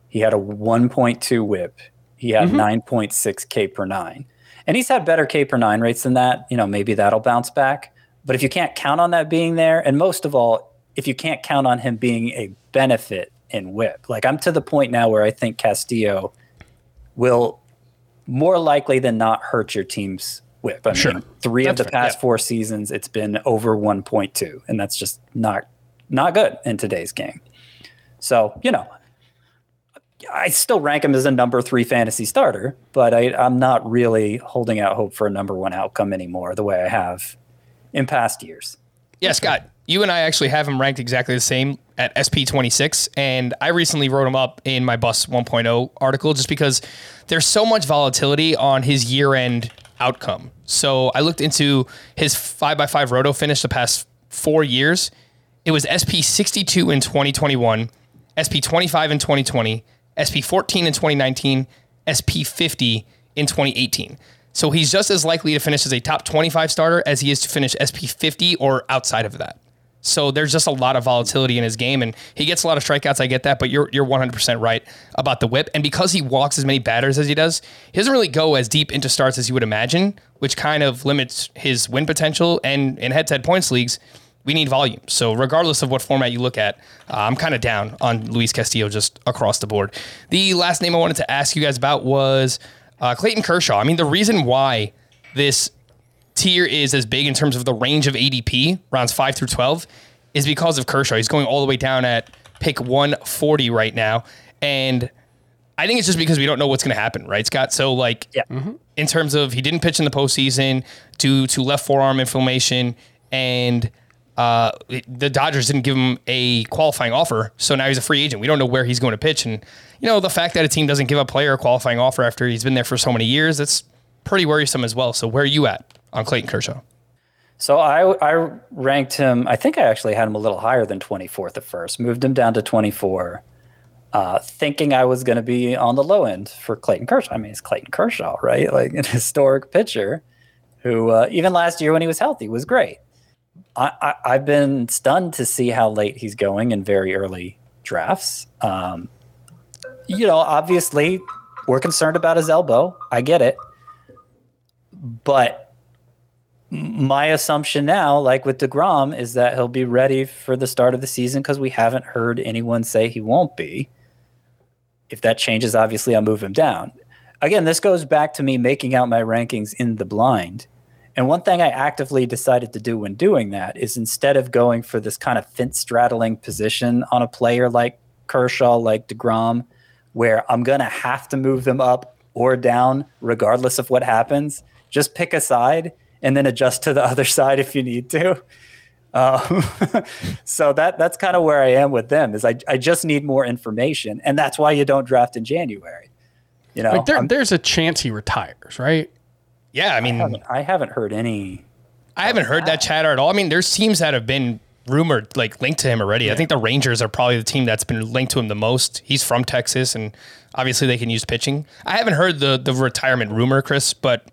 he had a 1.2 WHIP. He had 9.6 K per nine, and he's had better K per nine rates than that. You know, maybe that'll bounce back. But if you can't count on that being there, and most of all, if you can't count on him being a benefit in WHIP, like I'm to the point now where I think Castillo will more likely than not hurt your team's whip. I Sure. mean, three of the past yeah. four seasons, it's been over 1.2, and that's just not not good in today's game. So, you know, I still rank him as a number three fantasy starter, but I, I'm not really holding out hope for a number one outcome anymore the way I have in past years. Yeah, Scott, you and I actually have him ranked exactly the same at SP26. And I recently wrote him up in my Bus 1.0 article just because there's so much volatility on his year end outcome. So I looked into his 5x5 roto finish the past four years. It was SP62 in 2021, SP25 in 2020, SP14 in 2019, SP50 in 2018. So he's just as likely to finish as a top 25 starter as he is to finish SP50 or outside of that. So there's just a lot of volatility in his game, and he gets a lot of strikeouts. I get that, but you're you're 100% right about the whip. And because he walks as many batters as he does, he doesn't really go as deep into starts as you would imagine, which kind of limits his win potential. And in head-to-head points leagues, we need volume. So regardless of what format you look at, uh, I'm kind of down on Luis Castillo just across the board. The last name I wanted to ask you guys about was uh, Clayton Kershaw. I mean, the reason why this tier is as big in terms of the range of ADP, rounds five through 12, is because of Kershaw. He's going all the way down at pick 140 right now. And I think it's just because we don't know what's going to happen, right, Scott? So, like, Yeah. in terms of he didn't pitch in the postseason due to left forearm inflammation, and uh, the Dodgers didn't give him a qualifying offer. So now he's a free agent. We don't know where he's going to pitch. And, you know, the fact that a team doesn't give a player a qualifying offer after he's been there for so many years, that's pretty worrisome as well. So, where are you at on Clayton Kershaw? So I I ranked him. I think I actually had him a little higher than 24th at first. Moved him down to 24, uh, thinking I was going to be on the low end for Clayton Kershaw. I mean, it's Clayton Kershaw, right? Like an historic pitcher, who uh, even last year when he was healthy was great. I, I I've been stunned to see how late he's going in very early drafts. Um, you know, obviously we're concerned about his elbow. I get it, but my assumption now, like with DeGrom, is that he'll be ready for the start of the season because we haven't heard anyone say he won't be. If that changes, obviously I'll move him down. Again, this goes back to me making out my rankings in the blind. And one thing I actively decided to do when doing that is instead of going for this kind of fence straddling position on a player like Kershaw, like DeGrom, where I'm going to have to move them up or down regardless of what happens, just pick a side and then adjust to the other side if you need to. Um, so that that's kind of where I am with them is I, I just need more information. And that's why you don't draft in January. You know, Like there, there's a chance he retires, right? Yeah, I mean, haven't- I haven't heard any. I haven't heard that chatter at all. I mean, there's teams that have been rumored, like linked to him already. I think the Rangers are probably the team that's been linked to him the most. He's from Texas, and obviously they can use pitching. I haven't heard the the retirement rumor, Chris, but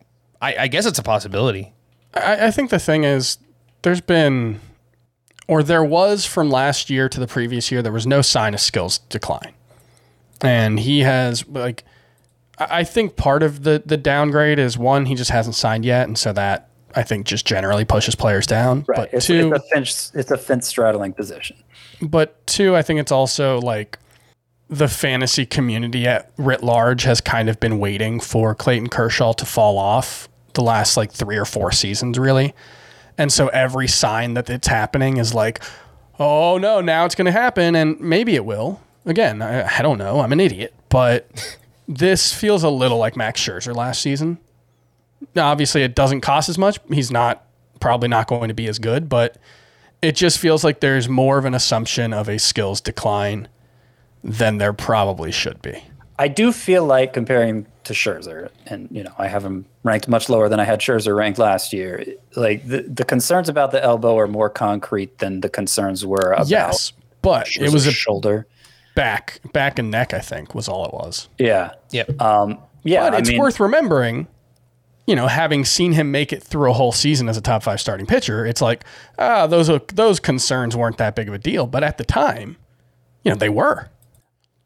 I, I guess it's a possibility. I, I think the thing is, there's been, or there was from last year to the previous year, there was no sign of skills decline, and he has like, I think part of the the downgrade is one he just hasn't signed yet, and so that I think just generally pushes players down. But it's, two, it's a fence. It's a fence straddling position. but two, I think it's also like the fantasy community at writ large has kind of been waiting for Clayton Kershaw to fall off the last like three or four seasons, really. And so every sign that it's happening is like, oh no, now it's going to happen. And maybe it will. Again, I, I don't know. I'm an idiot. But this feels a little like Max Scherzer last season. Now, obviously, it doesn't cost as much. He's not probably not going to be as good, but it just feels like there's more of an assumption of a skills decline than there probably should be. I do feel like comparing to Scherzer, and you know, I have him ranked much lower than I had Scherzer ranked last year. Like the, the concerns about the elbow are more concrete than the concerns were about Yes, but it was a shoulder. Back, back and neck. I think was all it was. Yeah, Yep. um, yeah. But I it's mean, worth remembering, you know, having seen him make it through a whole season as a top five starting pitcher, it's like, ah, those those concerns weren't that big of a deal. But at the time, you know, they were.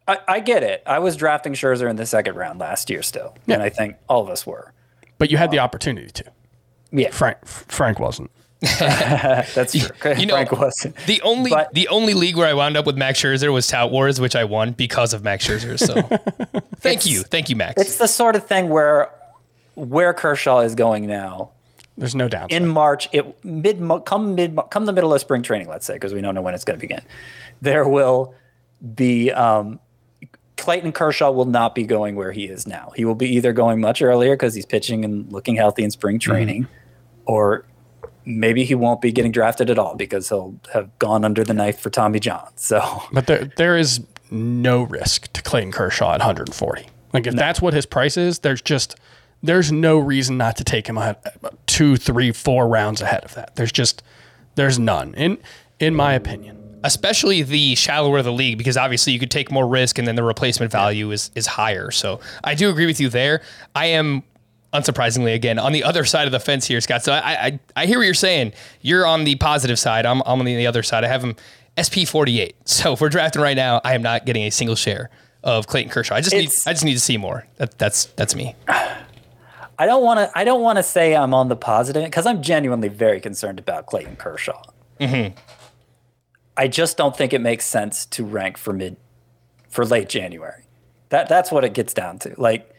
I, I get it. I was drafting Scherzer in the second round last year still, Yeah. and I think all of us were. But you had the opportunity to. Yeah, Frank Frank wasn't. that's true. You know, Frank wasn't. The only But- the only league where I wound up with Max Scherzer was Tout Wars, which I won because of Max Scherzer. So thank you, thank you, Max. It's the sort of thing where where Kershaw is going now There's no doubt. in March, it mid come mid come the middle of spring training, let's say, because we don't know when it's going to begin. There will be um, Clayton Kershaw will not be going where he is now. He will be either going much earlier because he's pitching and looking healthy in spring training, or maybe he won't be getting drafted at all because he'll have gone under the knife for Tommy John. So But there there is no risk to Clayton Kershaw at 140. Like if that's what his price is, there's just there's no reason not to take him ahead, two, three, four rounds ahead of that. There's just there's none in in my opinion. especially the shallower the league, because obviously you could take more risk and then the replacement value is is higher. So I do agree with you there. I am unsurprisingly again on the other side of the fence here, Scott. So I I, I hear what you're saying. You're on the positive side. I'm I'm on the other side. I have him SP 48. So if we're drafting right now, I am not getting a single share of Clayton Kershaw. I just need I just need to see more. That, that's that's me. I don't want to. I don't want to say I'm on the positive because I'm genuinely very concerned about Clayton Kershaw. Mm-hmm. I just don't think it makes sense to rank for mid, for late January. That that's what it gets down to. Like,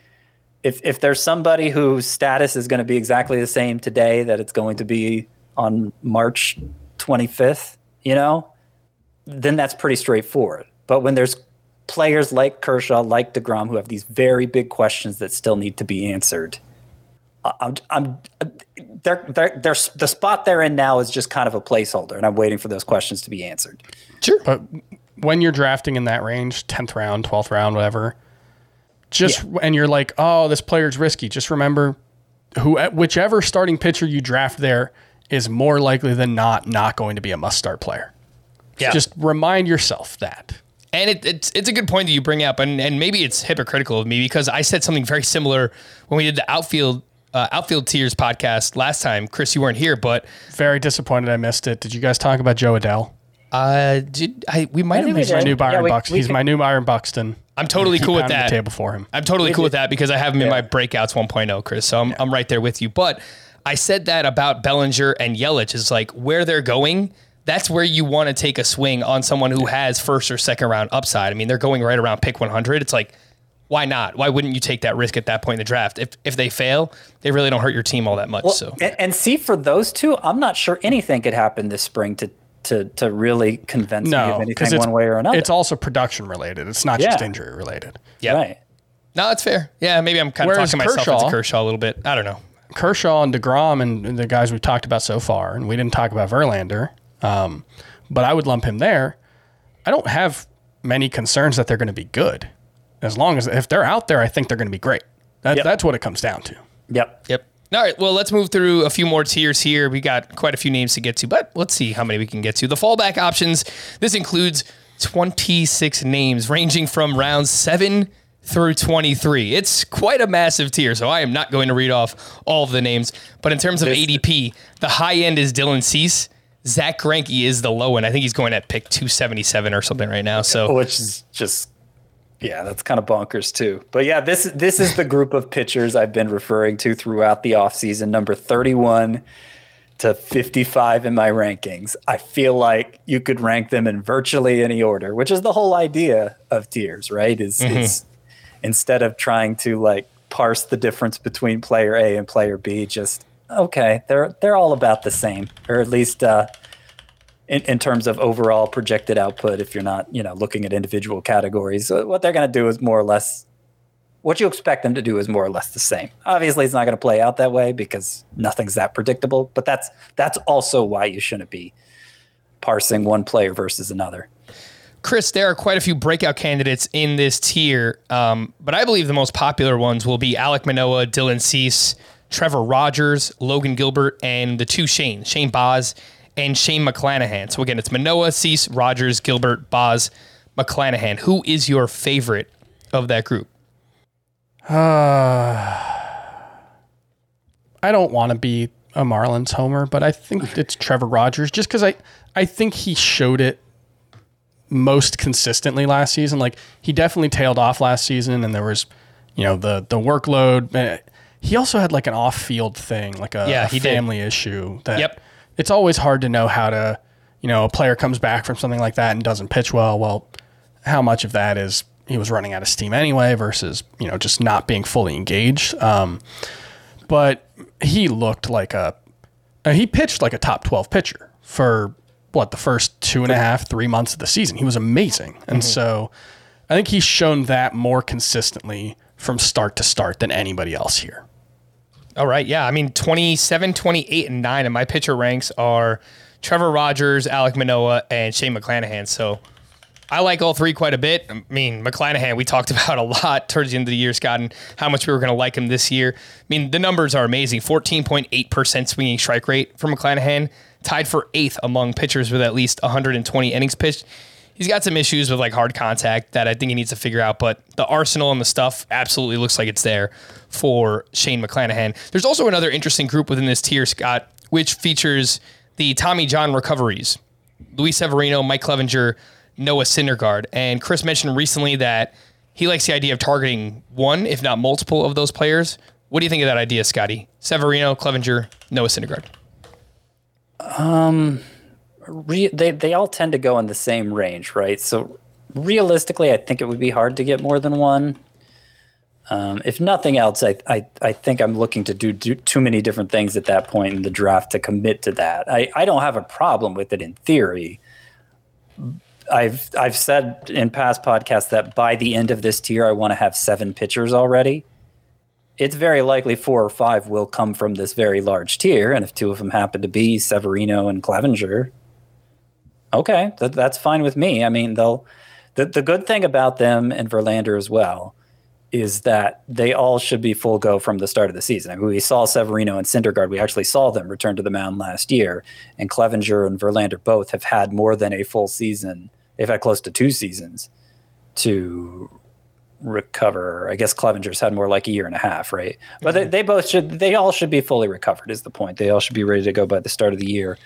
if if there's somebody whose status is going to be exactly the same today that it's going to be on March 25th, you know, then that's pretty straightforward. But when there's players like Kershaw, like Degrom, who have these very big questions that still need to be answered. I'm, I'm, they're, they're, they're, the spot they're in now is just kind of a placeholder, and I'm waiting for those questions to be answered. Sure. But when you're drafting in that range, 10th round, 12th round, whatever, just and you're like, "Oh, this player's risky." Just remember who whichever starting pitcher you draft there is more likely than not not going to be a must-start player. Yeah. Just remind yourself that. And it, it's it's a good point that you bring up, and and maybe it's hypocritical of me because I said something very similar when we did the outfield uh, outfield tiers podcast last time. Chris, you weren't here, but Very disappointed I missed it. Did you guys talk about Jo Adell? uh, did I? We might have. think we mentioned- did. My new Yeah, Byron we- Buxton. we He's can- my new Byron Buxton. I'm totally cool with that. The table for him. I'm totally cool with that because I have him in my breakouts 1.0, Chris. So I'm, I'm right there with you. But I said that about Bellinger and Yelich is like where they're going. That's where you want to take a swing on someone who has first or second round upside. I mean, they're going right around pick 100. It's like, why not? Why wouldn't you take that risk at that point in the draft? If if they fail, they really don't hurt your team all that much. so And, and see, for those two, I'm not sure anything could happen this spring to to to really convince me of anything it's one way or another. It's also production related. It's not just injury related. yeah, right. no, it's fair. Yeah, maybe I'm kind of Whereas talking myself into Kershaw- Kershaw a little bit. I don't know. Kershaw and Degrom and and the guys we've talked about so far, and we didn't talk about Verlander, um, but I would lump him there. I don't have many concerns that they're going to be good, as long as if they're out there, I think they're going to be great. That, Yep. That's what it comes down to. Yep. Yep. All right. Well, let's move through a few more tiers here. We got quite a few names to get to, but let's see how many we can get to. The fallback options. This includes 26 names ranging from rounds seven through 23. It's quite a massive tier, so I am not going to read off all of the names. But in terms of ADP, the high end is Dylan Cease. Zack Greinke is the low end. I think he's going at pick 277 or something right now. So which is just yeah, that's kind of bonkers too. But yeah, this this is the group of pitchers I've been referring to throughout the offseason, number 31 to 55 in my rankings. I feel like you could rank them in virtually any order, which is the whole idea of tiers, right? Is is instead of trying to like parse the difference between player A and player B, just okay, they're they're all about the same, or at least uh in, in terms of overall projected output if you're not you know looking at individual categories what they're going to do is more or less what you expect them to do is more or less the same. Obviously it's not going to play out that way because nothing's that predictable but that's that's also why you shouldn't be parsing one player versus another. Chris, there are quite a few breakout candidates in this tier, um, but I believe the most popular ones will be Alek Manoah, Dylan Cease, Trevor Rogers, Logan Gilbert, and the two Shane, Shane Baz and Shane McClanahan. So again, it's Manoah, Cease, Rogers, Gilbert, Baz, McClanahan. Who is your favorite of that group? I don't want to be a Marlins homer, but I think it's Trevor Rogers just because I, I think he showed it most consistently last season. Like he definitely tailed off last season, and there was, you know, the the workload. He also had like an off field thing, like a, Yeah, a he did. family issue. That Yep. It's always hard to know how to, you know, a player comes back from something like that and doesn't pitch well. Well, how much of that is he was running out of steam anyway versus you know just not being fully engaged. Um, but he looked like a uh, he pitched like a top 12 pitcher for what the first two and a half, three months of the season. He was amazing, and so I think he's shown that more consistently from start to start than anybody else here. All right. Yeah. I mean, 27, 28, and 9 and my pitcher ranks are Trevor Rogers, Alek Manoah, and Shane McClanahan. So I like all three quite a bit. I mean, McClanahan, we talked about a lot towards the end of the year, Scott, and how much we were going to like him this year. I mean, the numbers are amazing 14.8% swinging strike rate for McClanahan, tied for eighth among pitchers with at least 120 innings pitched. He's got some issues with like hard contact that I think he needs to figure out, but the arsenal and the stuff absolutely looks like it's there for Shane McClanahan. There's also another interesting group within this tier, Scott, which features the Tommy John recoveries. Luis Severino, Mike Clevinger, Noah Syndergaard. And Chris mentioned recently that he likes the idea of targeting one, if not multiple, of those players. What do you think of that idea, Scotty? Severino, Clevinger, Noah Syndergaard. Um, Re- they they all tend to go in the same range, right? So realistically, I think it would be hard to get more than one. Um, if nothing else, I, I I think I'm looking to do, do too many different things at that point in the draft to commit to that. I, I don't have a problem with it in theory. I've I've said in past podcasts that by the end of this tier, I want to have seven pitchers already. It's very likely four or five will come from this very large tier, and if two of them happen to be Severino and Clevinger, okay, that, that's fine with me. I mean, they'll the the good thing about them and Verlander as well is that they all should be full go from the start of the season. I mean, we saw Severino and Syndergaard. We actually saw them return to the mound last year, and Clevinger and Verlander both have had more than a full season. They've had close to two seasons to recover. I guess Clevinger's had more like a year and a half, right? But they, mm-hmm. they both should. They all should be fully recovered. Is the point? They all should be ready to go by the start of the year.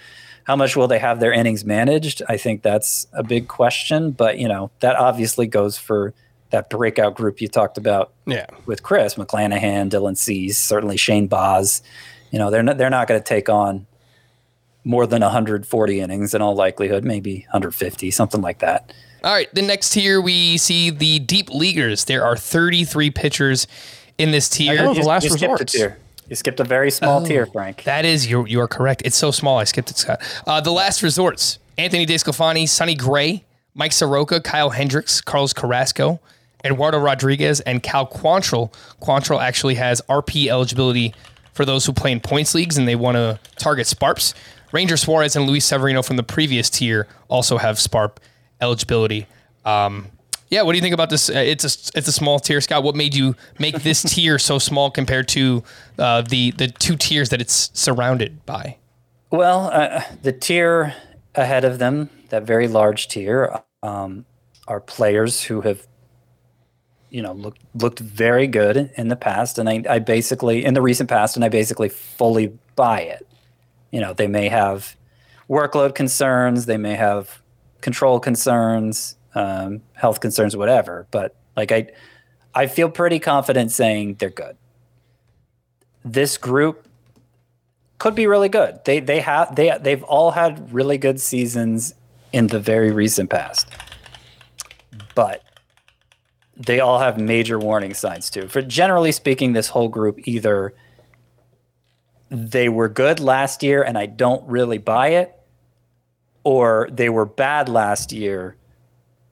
How much will they have their innings managed? I think that's a big question. But you know that obviously goes for that breakout group you talked about Yeah. with Chris McClanahan, Dylan Cease, certainly Shane Baz. You know, they're not they're not going to take on more than 140 innings in all likelihood, maybe 150, something like that. All right, the next tier we see the deep leaguers. There are 33 pitchers in this tier. know. Oh, the last you skipped a resorts. tier. You skipped a very small tier, Frank. That is, you're, you are correct. It's so small, I skipped it, Scott. Uh, the last resorts Anthony DeSclafani, Sonny Gray, Mike Soroka, Kyle Hendricks, Carlos Carrasco, Eduardo Rodriguez, and Cal Quantrill. Quantrill actually has RP eligibility for those who play in points leagues and they want to target SPARPs. Ranger Suarez and Luis Severino from the previous tier also have SPARP eligibility. Um, yeah, what do you think about this? Uh, it's a it's a small tier, Scott. What made you make this tier so small compared to uh, the the two tiers that it's surrounded by? Well, uh, the tier ahead of them, that very large tier, um, are players who have, you know, looked looked very good in the past, and I, I basically in the recent past, and I basically fully buy it. You know, they may have workload concerns, they may have control concerns, um, health concerns, whatever. But like I, I feel pretty confident saying they're good. This group could be really good. They they have they they've all had really good seasons in the very recent past. But they all have major warning signs too. For generally speaking, this whole group either they were good last year and I don't really buy it, or they were bad last year,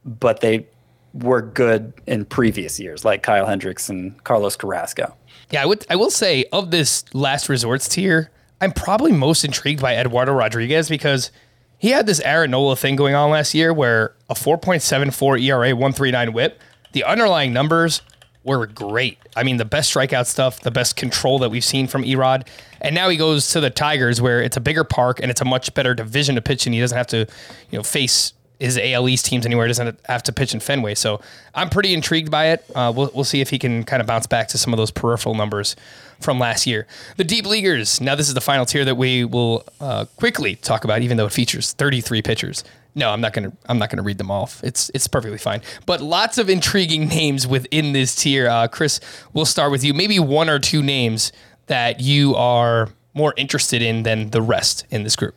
but they were good in previous years, like Kyle Hendricks and Carlos Carrasco. Yeah, I would. I will say of this last resorts tier, I'm probably most intrigued by Eduardo Rodriguez because he had this Aaron Nola thing going on last year, where a 4.74 ERA, 139 WHIP. The underlying numbers were great. I mean, the best strikeout stuff, the best control that we've seen from Erod. And now he goes to the Tigers, where it's a bigger park and it's a much better division to pitch in. He doesn't have to, you know, face his AL East teams anywhere. He doesn't have to pitch in Fenway. So I'm pretty intrigued by it. Uh, we'll, we'll see if he can kind of bounce back to some of those peripheral numbers from last year. The deep leaguers. Now this is the final tier that we will uh, quickly talk about, even though it features 33 pitchers. No, I'm not gonna. I'm not gonna read them off. It's it's perfectly fine. But lots of intriguing names within this tier. Uh, Chris, we'll start with you. Maybe one or two names that you are more interested in than the rest in this group.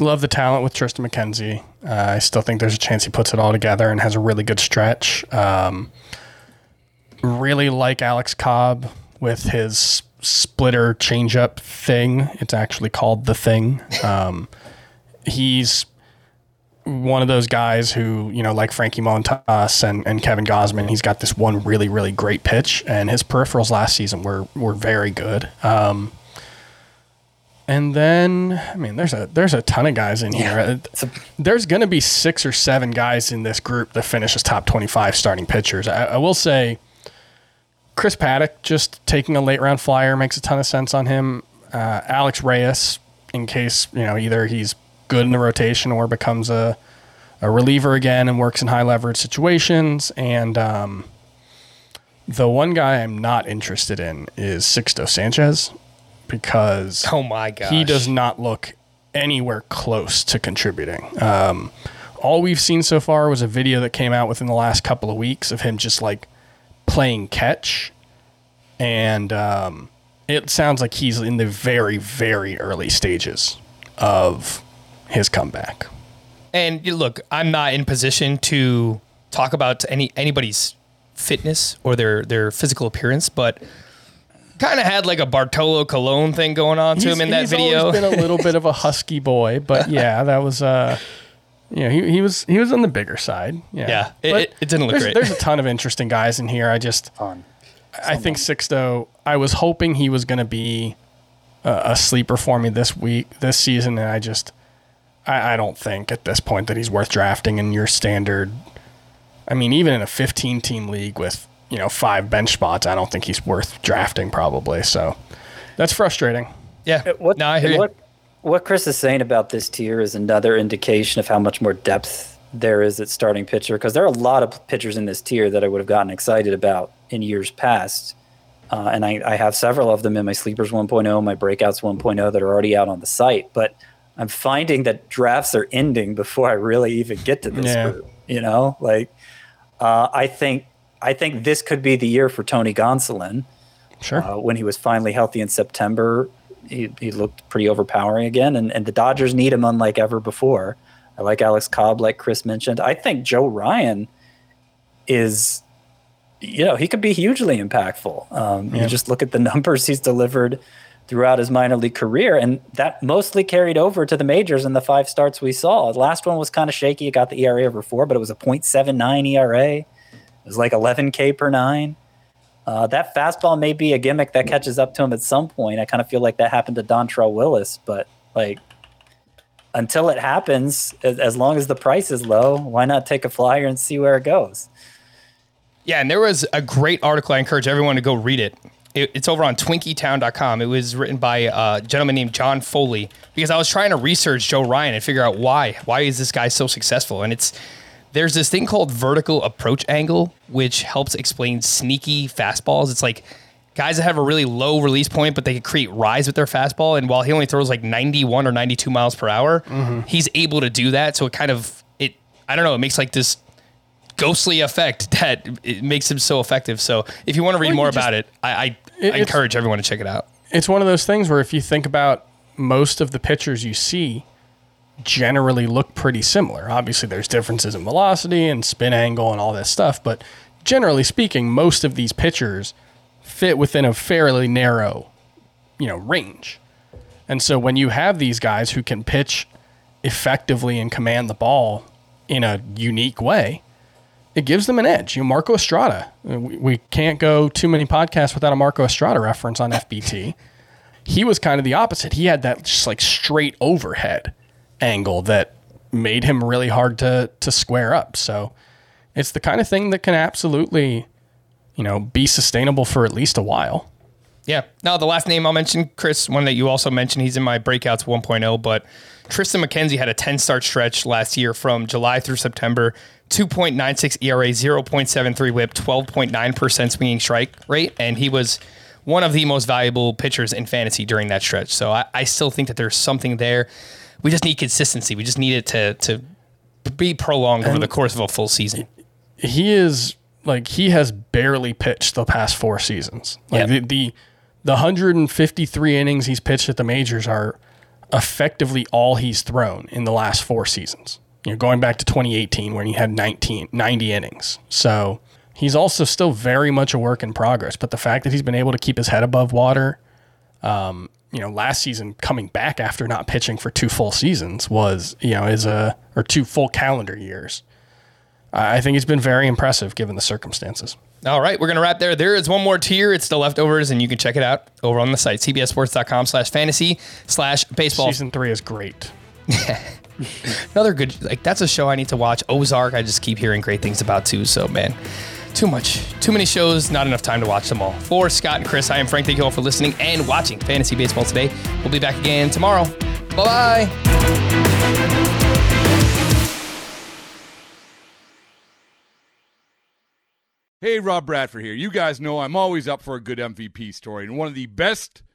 Love the talent with Triston McKenzie. Uh, I still think there's a chance he puts it all together and has a really good stretch. Um, really like Alex Cobb with his splitter changeup thing. It's actually called the thing. Um, he's one of those guys who, you know, like Frankie Montas and, and Kevin Gausman, he's got this one really, really great pitch, and his peripherals last season were were very good. Um, and then, I mean, there's a there's a ton of guys in here. there's going to be six or seven guys in this group that finishes top 25 starting pitchers. I, I will say, Chris Paddock just taking a late round flyer makes a ton of sense on him. Uh, Alex Reyes, in case you know either he's good in the rotation or becomes a a reliever again and works in high leverage situations. And um, the one guy I'm not interested in is Sixto Sanchez because Oh my gosh. he does not look anywhere close to contributing. Um, all we've seen so far was a video that came out within the last couple of weeks of him just like playing catch, and um, it sounds like he's in the very, very early stages of his comeback. And look, I'm not in position to talk about any anybody's fitness or their their physical appearance, but kind of had like a Bartolo Colon thing going on to him in that he's video. always been a little bit of a husky boy, but yeah, that was uh, yeah, he, he was he was on the bigger side. Yeah, Yeah, it- But it- it didn't look there's, great. There's a ton of interesting guys in here. I just On. I think Sixto. I was hoping he was going to be a, a sleeper for me this week, this season, and I just I, I don't think at this point that he's worth drafting in your standard. I mean, even in a 15 team league with you know five bench spots, I don't think he's worth drafting probably. So that's frustrating. yeah, What, no, I hear and you. what, what Chris is saying about this tier is another indication of how much more depth there is at starting pitcher because there are a lot of pitchers in this tier that I would have gotten excited about in years past. Uh, and I, I have several of them in my Sleepers 1.0, my Breakouts 1.0 that are already out on the site. But I'm finding that drafts are ending before I really even get to this Yeah. group. You know, like uh, I think I think this could be the year for Tony Gonsolin. Sure. Uh, when he was finally healthy in September, he, he looked pretty overpowering again, and, and the Dodgers need him unlike ever before. I like Alex Cobb, like Chris mentioned. I think Joe Ryan is, you know, he could be hugely impactful. Um, You just look at the numbers he's delivered throughout his minor league career, and that mostly carried over to the majors in the five starts we saw. The last one was kind of shaky. It got the ERA over four, but it was a .79 ERA. Was like 11K per nine. Uh, that fastball may be a gimmick that catches up to him at some point. I kind of feel like that happened to Dontrelle Willis, but like until it happens, as, as long as the price is low, why not take a flyer and see where it goes? Yeah, and there was a great article. I encourage everyone to go read it. it it's over on twinkietown.com. It was written by a gentleman named John Foley because I was trying to research Joe Ryan and figure out why. Why is this guy so successful? And it's there's this thing called vertical approach angle, which helps explain sneaky fastballs. It's like guys that have a really low release point, but they can create rise with their fastball. And while he only throws like 91 or 92 miles per hour, mm-hmm. he's able to do that. So it kind of it I don't know, it makes like this ghostly effect that it makes him so effective. So if you want to read Well, more just- about it, I, I, It- I encourage everyone to check it out. it's one of those things where if you think about most of the pitchers you see generally look pretty similar. Obviously there's differences in velocity and spin angle and all that stuff, but generally speaking, most of these pitchers fit within a fairly narrow, you know, range. And so when you have these guys who can pitch effectively and command the ball in a unique way, it gives them an edge. You know, Marco Estrada. uh, We, we can't go too many podcasts without a Marco Estrada reference on FBT. he was kind of the opposite. He had that just like straight overhead angle that made him really hard to to square up. So it's the kind of thing that can absolutely, you know, be sustainable for at least a while. Yeah. Now, the last name I'll mention, Chris, one that you also mentioned, he's in my breakouts 1.0, but Triston McKenzie had a 10 start stretch last year from July through September 2.96 ERA, 0.73 whip, 12.9% swinging strike rate. And he was one of the most valuable pitchers in fantasy during that stretch. So I, I still think that there's something there. We just need consistency. We just need it to, to be prolonged over the course of a full season. he is like he has barely pitched the past four seasons. Like Yep. the, the the 153 innings he's pitched at the majors are effectively all he's thrown in the last four seasons. You know, going back to 2018 when he had 19 90 innings. So he's also still very much a work in progress. But the fact that he's been able to keep his head above water, um, you know, last season coming back after not pitching for two full seasons was, you know, is a or two full calendar years. I think he's been very impressive given the circumstances. All right, we're going to wrap there. There is one more tier. It's the leftovers, and you can check it out over on the site, cbsports.com slash fantasy slash baseball. Season three is great. Another good, like, that's a show I need to watch. Ozark, I just keep hearing great things about too. So, man, too much. Too many shows, not enough time to watch them all. For Scott and Chris, I am Frank. Thank you all for listening and watching Fantasy Baseball today. We'll be back again tomorrow. Bye bye. Hey, Rob Bradford here. You guys know I'm always up for a good MVP story, and one of the best